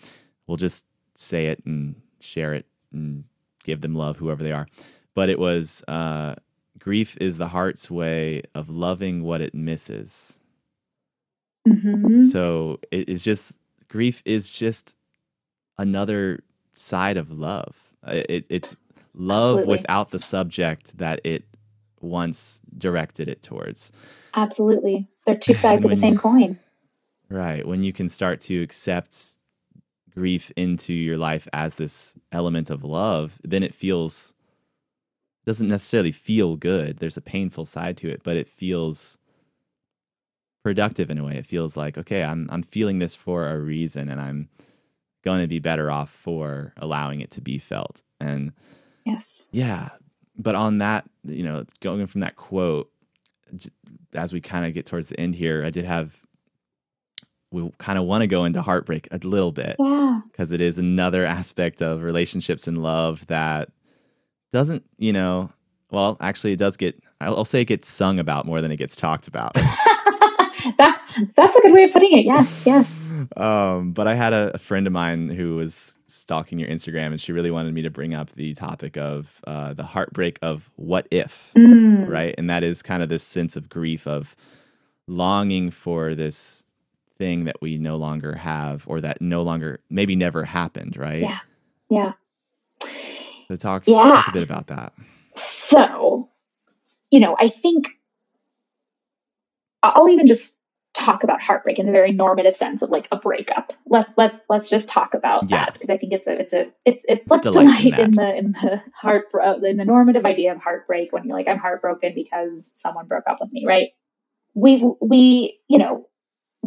We'll just say it and share it and give them love, whoever they are. But it was uh, grief is the heart's way of loving what it misses. Mm-hmm. So it is just grief is just another side of love. It, it's love Absolutely. without the subject that it once directed it towards. Absolutely. They're two sides of the same coin. Right. When you can start to accept grief into your life as this element of love, then it feels doesn't necessarily feel good. There's a painful side to it, but it feels productive in a way. It feels like, okay, I'm I'm feeling this for a reason and I'm going to be better off for allowing it to be felt. And yes. Yeah. But on that, you know, going from that quote as we kind of get towards the end here, I did have we kind of want to go into heartbreak a little bit Yeah. because it is another aspect of relationships and love that doesn't, you know, well, actually, it does get, I'll, say it gets sung about more than it gets talked about. that, that's a good way of putting it. Yes, yes. Um, but I had a, a, friend of mine who was stalking your Instagram, and she really wanted me to bring up the topic of uh, the heartbreak of what if, mm. right? And that is kind of this sense of grief of longing for this thing that we no longer have or that no longer maybe never happened, right? Yeah. Yeah. So talk, yeah. talk a bit about that. So, you know, I think I'll even just talk about heartbreak in the very normative sense of like a breakup. Let's let's let's just talk about yeah. that because I think it's a it's a it's it's, it's delight in, in, the in the heart in the normative idea of heartbreak when you're like I'm heartbroken because someone broke up with me, right? We we you know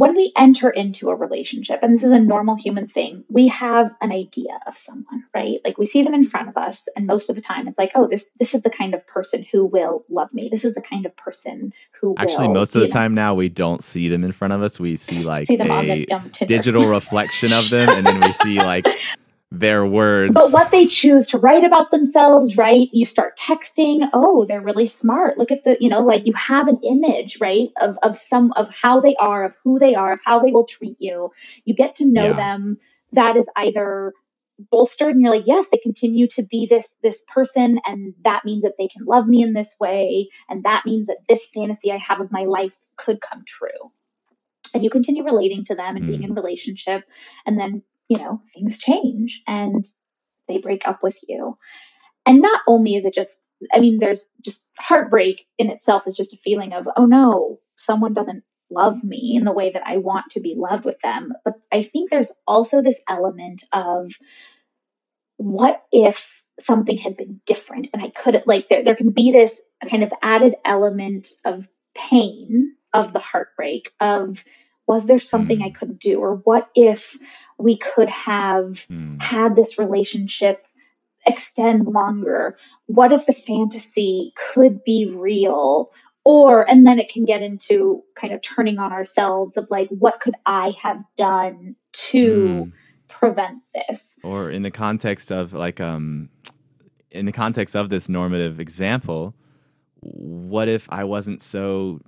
when we enter into a relationship, and this is a normal human thing, we have an idea of someone, right? Like we see them in front of us, and most of the time it's like, oh, this this is the kind of person who will love me. This is the kind of person who actually will, most of the know, time now we don't see them in front of us. We see like see a the, digital reflection of them, and then we see like their words. But what they choose to write about themselves, right? You start texting, oh, they're really smart. Look at the, you know, like you have an image, right? Of of some of how they are, of who they are, of how they will treat you. You get to know yeah. them. That is either bolstered and you're like yes they continue to be this this person and that means that they can love me in this way and that means that this fantasy i have of my life could come true and you continue relating to them and mm. being in relationship and then you know, things change and they break up with you. And not only is it just, I mean, there's just heartbreak in itself is just a feeling of, oh no, someone doesn't love me in the way that I want to be loved with them. But I think there's also this element of what if something had been different and I couldn't, like, there, there can be this kind of added element of pain of the heartbreak of, was there something mm. I could do? Or what if we could have mm. had this relationship extend longer? What if the fantasy could be real? Or, and then it can get into kind of turning on ourselves of like, what could I have done to mm. prevent this? Or in the context of like, um, in the context of this normative example, what if I wasn't so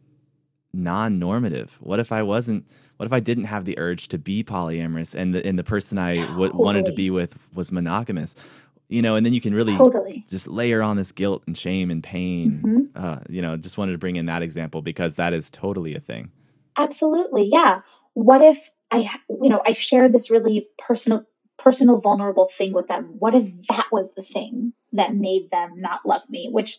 non-normative? What if I wasn't what if I didn't have the urge to be polyamorous and the and the person I w- totally. wanted to be with was monogamous? You know, and then you can really totally. just layer on this guilt and shame and pain. Mm-hmm. Uh, you know, just wanted to bring in that example because that is totally a thing. Absolutely, yeah. What if I, you know, I shared this really personal, personal, vulnerable thing with them? What if that was the thing that made them not love me? Which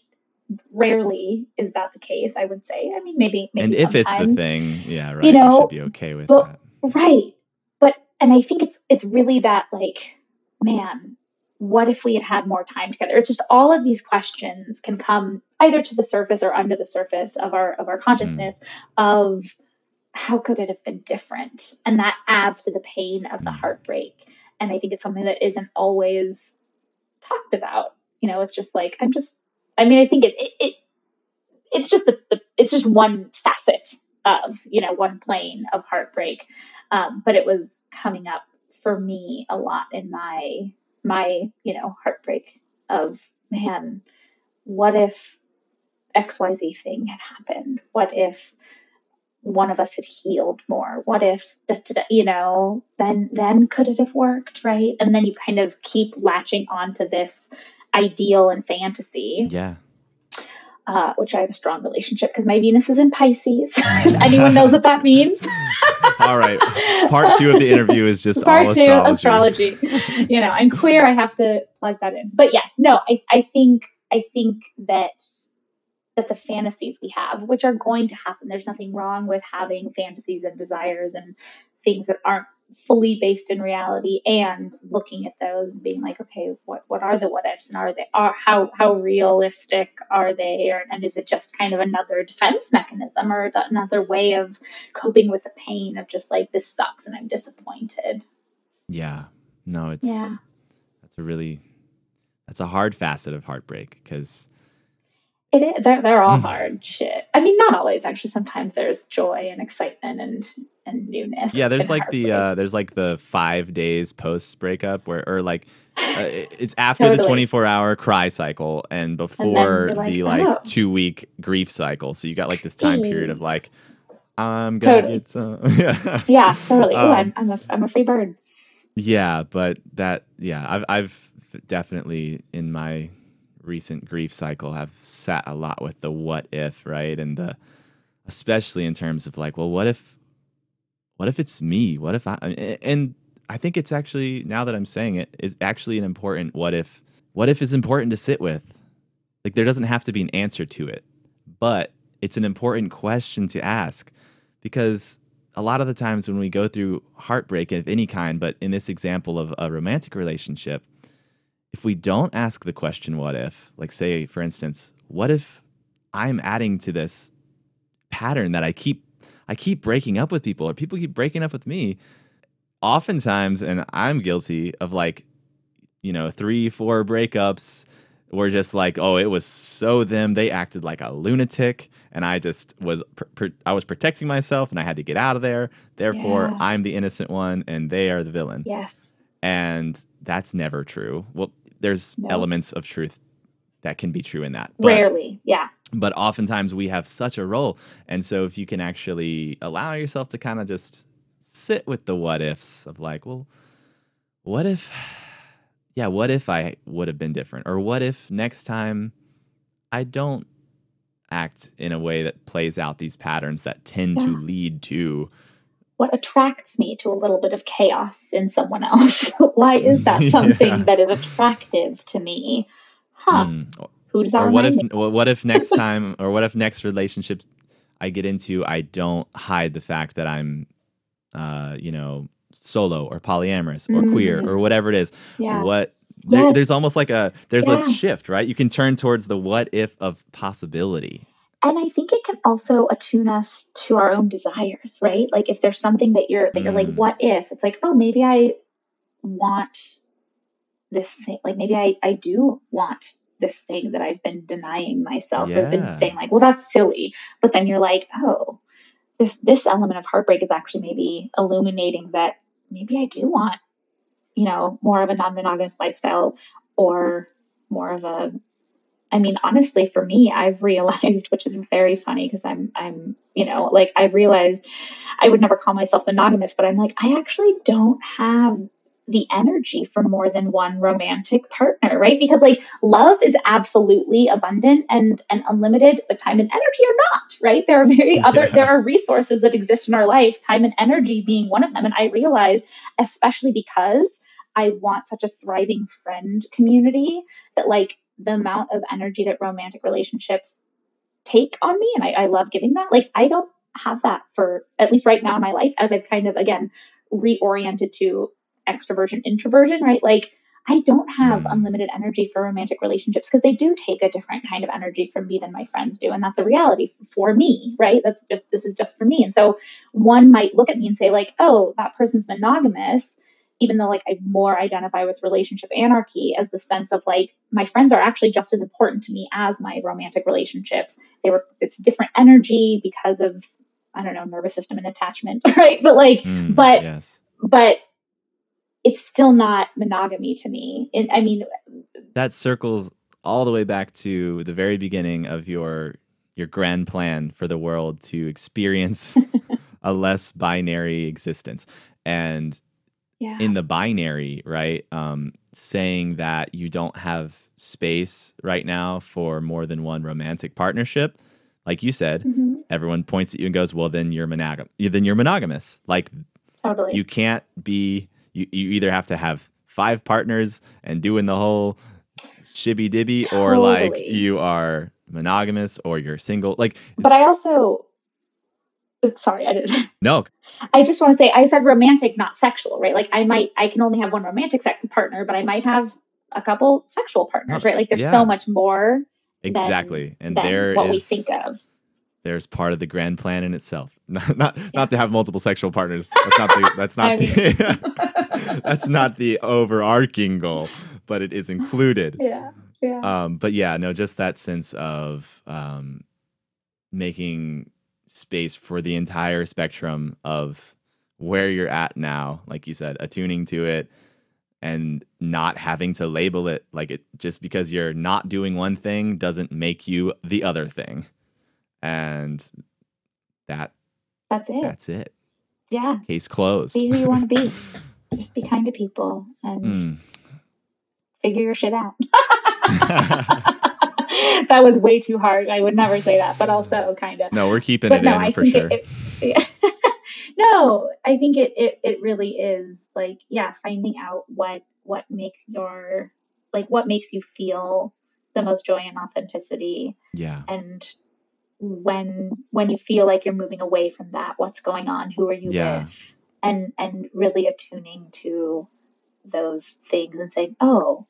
rarely is that the case. I would say. I mean, maybe. maybe and if sometimes. it's the thing, yeah, right. You know, should be okay with but, that. Right, but and I think it's it's really that like, man, what if we had had more time together? It's just all of these questions can come either to the surface or under the surface of our of our consciousness mm. of how could it have been different, and that adds to the pain of the mm. heartbreak. And I think it's something that isn't always talked about. You know, it's just like I'm just I mean, I think it, it, it it's just the, the, it's just one facet of you know one plane of heartbreak, um, but it was coming up for me a lot in my my you know heartbreak of man, what if X Y Z thing had happened? What if one of us had healed more? What if you know then then could it have worked right? And then you kind of keep latching on to this ideal and fantasy yeah uh, which I have a strong relationship because my Venus is in Pisces. if anyone knows what that means. all right. Part two of the interview is just part two astrology. astrology. you know, I'm queer. I have to plug that in. But yes, no, I, I think I think that that the fantasies we have, which are going to happen, there's nothing wrong with having fantasies and desires and things that aren't fully based in reality and looking at those and being like okay what what are the what ifs and are they are how how realistic are they? Or, and is it just kind of another defense mechanism or another way of coping with the pain of just like this sucks and i'm disappointed? Yeah. No it's yeah. that's a really that's a hard facet of heartbreak because it is. They're, they're all mm. hard shit. I mean, not always. Actually, sometimes there's joy and excitement and and newness. Yeah, there's like the uh, there's like the five days post breakup where or like uh, it's after totally. the 24 hour cry cycle and before and like, the like oh. two week grief cycle. So you got like this time period of like I'm gonna totally. get some. yeah. Yeah, totally. Um, Ooh, I'm I'm a, I'm a free bird. Yeah, but that yeah, I've I've definitely in my recent grief cycle have sat a lot with the what if, right? And the especially in terms of like, well, what if what if it's me? What if I and I think it's actually now that I'm saying it is actually an important what if what if is important to sit with. Like there doesn't have to be an answer to it, but it's an important question to ask because a lot of the times when we go through heartbreak of any kind, but in this example of a romantic relationship, if we don't ask the question, what if, like, say, for instance, what if I'm adding to this pattern that I keep I keep breaking up with people or people keep breaking up with me oftentimes and I'm guilty of like you know 3 4 breakups were just like oh it was so them they acted like a lunatic and I just was pr- I was protecting myself and I had to get out of there. Therefore yeah. I'm the innocent one and they are the villain. Yes. And that's never true. Well there's no. elements of truth that can be true in that. But, Rarely, yeah. But oftentimes we have such a role. And so if you can actually allow yourself to kind of just sit with the what ifs of like, well, what if, yeah, what if I would have been different? Or what if next time I don't act in a way that plays out these patterns that tend yeah. to lead to what attracts me to a little bit of chaos in someone else? Why is that something yeah. that is attractive to me? Huh. Mm. Who does that? or what if me? what if next time or what if next relationship I get into I don't hide the fact that I'm uh, you know, solo or polyamorous or mm. queer or whatever it is. Yeah. What there, yes. there's almost like a there's yeah. a shift, right? You can turn towards the what if of possibility and i think it can also attune us to our own desires right like if there's something that you're that you're like mm. what if it's like oh maybe i want this thing like maybe i i do want this thing that i've been denying myself yeah. i've been saying like well that's silly but then you're like oh this this element of heartbreak is actually maybe illuminating that maybe i do want you know more of a non-monogamous lifestyle or more of a I mean, honestly, for me, I've realized, which is very funny because I'm, I'm, you know, like I've realized I would never call myself monogamous, but I'm like, I actually don't have the energy for more than one romantic partner, right? Because like love is absolutely abundant and and unlimited, but time and energy are not, right? There are very yeah. other there are resources that exist in our life, time and energy being one of them. And I realized, especially because I want such a thriving friend community that like the amount of energy that romantic relationships take on me and I, I love giving that. Like i don't have that for at least right now in my life as i've kind of again reoriented to extroversion introversion right? Like i don't have mm. unlimited energy for romantic relationships because they do take a different kind of energy from me than my friends do and that's a reality for me right? That's just this is just for me. And so one might look at me and say like oh that person's monogamous even though like I more identify with relationship anarchy as the sense of like my friends are actually just as important to me as my romantic relationships. They were it's different energy because of I don't know nervous system and attachment, right? But like, Mm, but yes. but it's still not monogamy to me. And I mean, that circles all the way back to the very beginning of your your grand plan for the world to experience a less binary existence and yeah, in the binary right? Um saying that you don't have space right now for more than one romantic partnership. Like you said Mhm. everyone points at you and goes well then you're monogam then you're monogamous. Like totally. you can't be you, you either have to have five partners and doing the whole shibby dibby or like you are monogamous or you're single. Like but I also, sorry, I didn't. no I just want to say I said romantic, not sexual, right? Like I might, I can only have one romantic partner, but I might have a couple sexual partners, right? Like there's yeah. so much more exactly and than there what we think of. there's part of the grand plan in itself not not, not to have multiple sexual partners that's not the that's not the that's not the overarching goal but it is included Yeah, yeah, um but yeah no just that sense of um making space for the entire spectrum of where you're at now like you said attuning to it and not having to label it like it just because you're not doing one thing doesn't make you the other thing and that that's it. that's it yeah, case closed be who you want to be. Just be kind to people and Mm. figure your shit out. that was way too hard. I would never say that, but also kind of. no we're keeping but it no, in I for sure it, it no, I think it, it it really is like yeah, finding out what what makes your like what makes you feel the most joy and authenticity, yeah and when when you feel like you're moving away from that, what's going on? Who are you Yeah. with? And and really attuning to those things and saying, oh.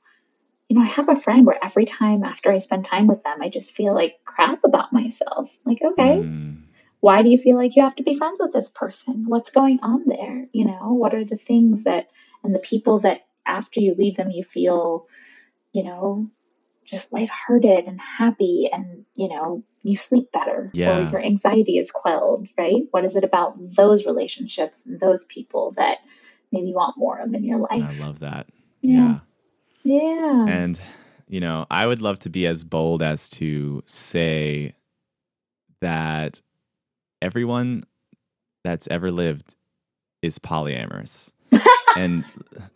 You know, I have a friend where every time after I spend time with them, I just feel like crap about myself. Like, okay, Mm. why do you feel like you have to be friends with this person what's going on there you know what are the things that and the people that after you leave them you feel you know just lighthearted and happy and you know you sleep better Yeah. or your anxiety is quelled right what is it about those relationships and those people that maybe you want more of in your life? i love that Yeah. yeah yeah And, you know, I would love to be as bold as to say that everyone that's ever lived is polyamorous. and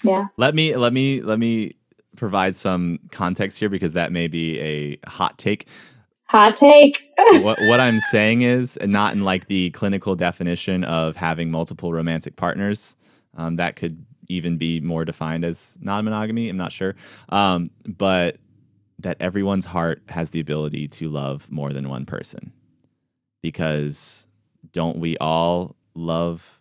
yeah let me let me let me provide some context here because that may be a hot take. hot take what what I'm saying is not in like the clinical definition of having multiple romantic partners. Um, that could even be more defined as non-monogamy. I'm not sure, um, but that everyone's heart has the ability to love more than one person. Because don't we all love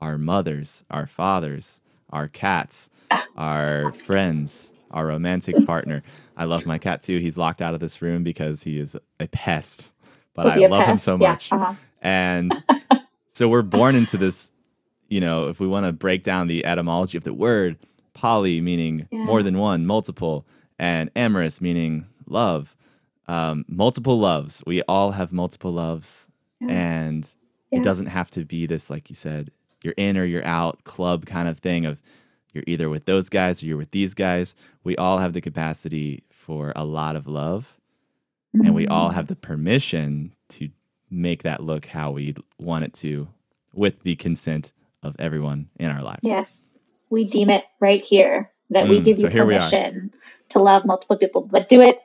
our mothers, our fathers, our cats, our friends, our romantic partner? I love my cat too. He's locked out of this room because he is a pest, but I love him so Yeah, much. uh-huh. And so we're born into this, you know, if we want to break down the etymology of the word, poly meaning Yeah. more than one, multiple, and amorous meaning love. Um, multiple loves. We all have multiple loves. Yeah. And Yeah. it doesn't have to be this, like you said, you're in or you're out club kind of thing of you're either with those guys or you're with these guys. We all have the capacity for a lot of love and we all Mhm. have the permission to make that look how we want it to with the consent of everyone in our lives. Yes, we deem it right here that we Mm, give so you permission to love multiple people, but do it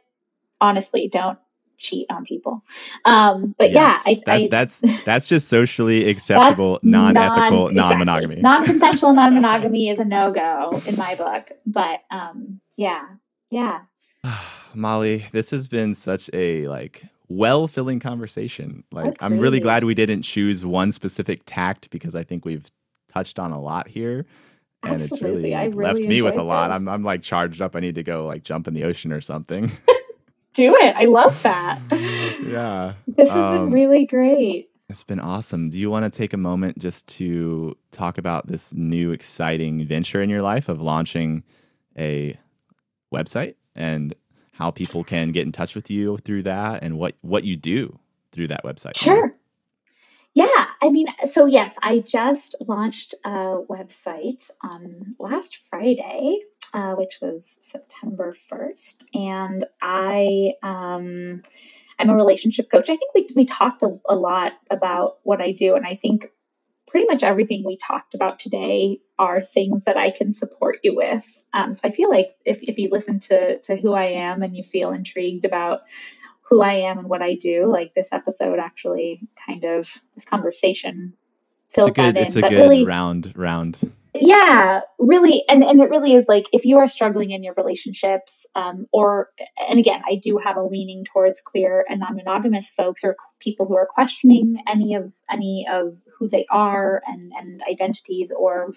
honestly. Don't cheat on people. Um, but Yes, yeah, I, that's I, that's that's just socially acceptable, non-ethical, non- non-monogamy. exactly. Non-consensual non-monogamy is a no-go in my book. But um, yeah, yeah, Molly, this has been such a like well-filling conversation. Like I'm really glad we didn't choose one specific tact because I think we've touched on a lot here. And it's Absolutely. really, left me with a enjoyed lot. I'm I'm like charged up. I need to go like jump in the ocean or something. do it. I love that. yeah. This has Um, been really great. It's been awesome. Do you want to take a moment just to talk about this new exciting venture in your life of launching a website and how people can get in touch with you through that and what what you do through that website? Sure. Yeah, I mean, so yes, I just launched a website on last Friday, uh, which was September 1st. And I, um, I'm a relationship coach. I think we, we talked a, a lot about what I do. And I think pretty much everything we talked about today are things that I can support you with. Um, so I feel like if, if you listen to, to who I am and you feel intrigued about who I am and what I do, like this episode actually kind of, this conversation fills it's a good, that in. It's a but good really, round, round yeah really and, and it really is like if you are struggling in your relationships um, or and again i do have a leaning towards queer and non-monogamous folks or people who are questioning any of any of who they are and and identities or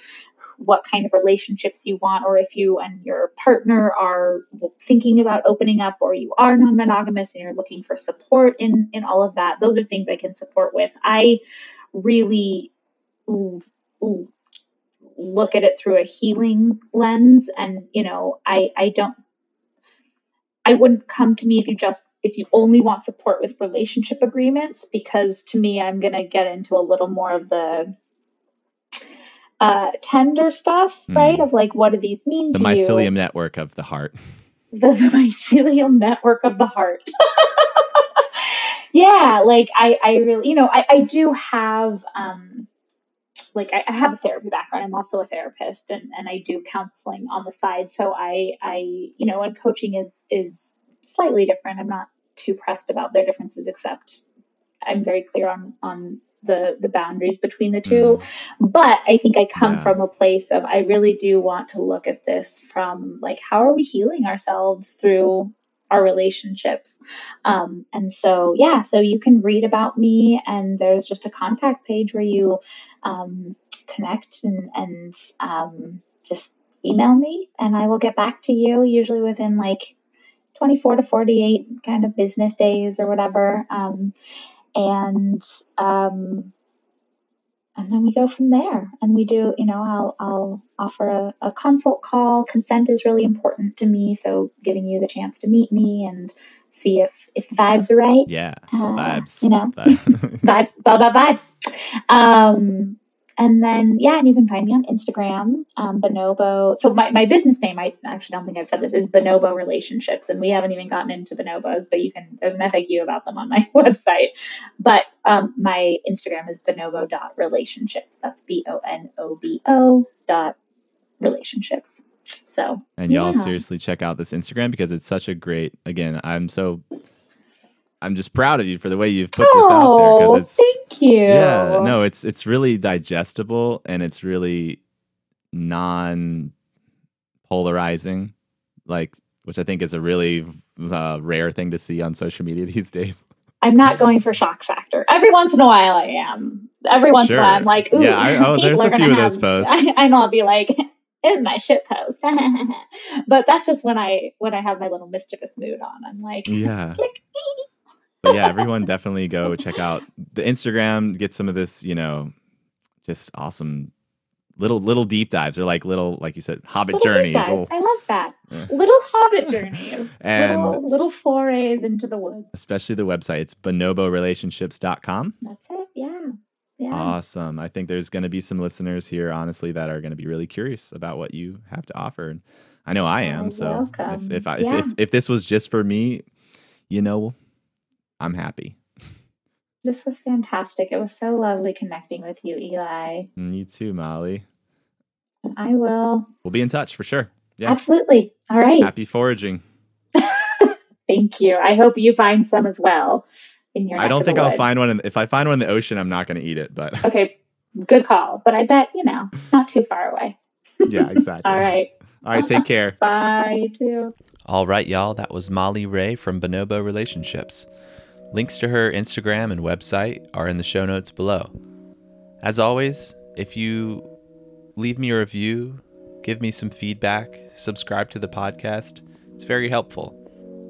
what kind of relationships you want or if you and your partner are thinking about opening up or you are non-monogamous and you're looking for support in in all of that those are things i can support with. I really ooh, look at it through a healing lens and you know i i don't i wouldn't come to me if you just if you only want support with relationship agreements because to me i'm going to get into a little more of the uh, tender stuff Mm. right of like what do these mean the mycelium you network of the heart. the, the mycelium network of the heart yeah like i i really you know i, I do have um like I, I have a therapy background. I'm also a therapist and, and i do counseling on the side. So i i you know and coaching is is slightly different. I'm not too pressed about their differences except i'm very clear on on the the boundaries between the two. Mm. But i think i come Yeah. from a place of i really do want to look at this from like how are we healing ourselves through our relationships. Um, and so yeah so you can read about me and there's just a contact page where you um, connect and, and um, just email me and i will get back to you usually within like 24 to 48 kind of business days or whatever. Um, and um, and then we go from there and we do you know i'll, I'll offer a, a consult call consent is really important to me so giving you the chance to meet me and see if if vibes are right Yeah, Uh, vibes. you know Vibes. vibes it's all about vibes um and then yeah and you can find me on instagram um bonobo so my, my business name i actually don't think i've said this is bonobo relationships and we haven't even gotten into bonobos but you can there's an faq about them on my website but um my instagram is bonobo.relationships that's b-o-n-o-b-o dot relationships so And y'all Yeah. seriously check out this Instagram because it's such a great. Again, I'm so. I'm just proud of you for the way you've put this out there oh because it's. thank you Yeah, no, it's it's really digestible and it's really non polarizing, like which I think is a really uh, rare thing to see on social media these days. I'm not going for shock factor. Every once in a while, I am. Every once in a while, I'm like, ooh, Yeah, I- oh, people there's are few of have, those posts. I, know I'll be like, "It's my shit post," but that's just when I when I have my little mischievous mood on. I'm like, Yeah. click. But yeah, everyone definitely go check out the Instagram, get some of this, you know, just awesome little little deep dives or like little like you said hobbit little journeys. little- I love that. Yeah. Little hobbit journeys. And- little, little forays into the woods. especially the website. It's bonoborelationships.com. That's it. Yeah. Yeah. Awesome. I think there's going to be some listeners here, honestly, that are going to be really curious about what you have to offer. And I know I am. So if if, I, Yeah. if if if this was just for me, you know, I'm happy. this was fantastic. It was so lovely connecting with you, Eli. Mm, you too, Molly. I will We'll be in touch for sure. Yeah. absolutely. All right. Happy foraging. Thank you. I hope you find some as well in your. I don't think I'll woods. find one. In, if I find one in the ocean, I'm not going to eat it. But Okay, good call. But I bet you know, not too far away. yeah, exactly. All right. All right. Take care. Bye. You too. All right, y'all. That was Molly Reagh from Bonobo Relationships. Links to her Instagram and website are in the show notes below. As always, if you leave me a review, give me some feedback, subscribe to the podcast, it's very helpful.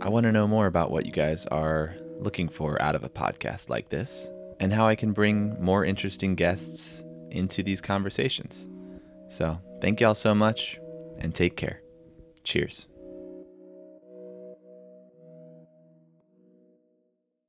I want to know more about what you guys are looking for out of a podcast like this. and how I can bring more interesting guests into these conversations. So, thank y'all so much and take care. Cheers.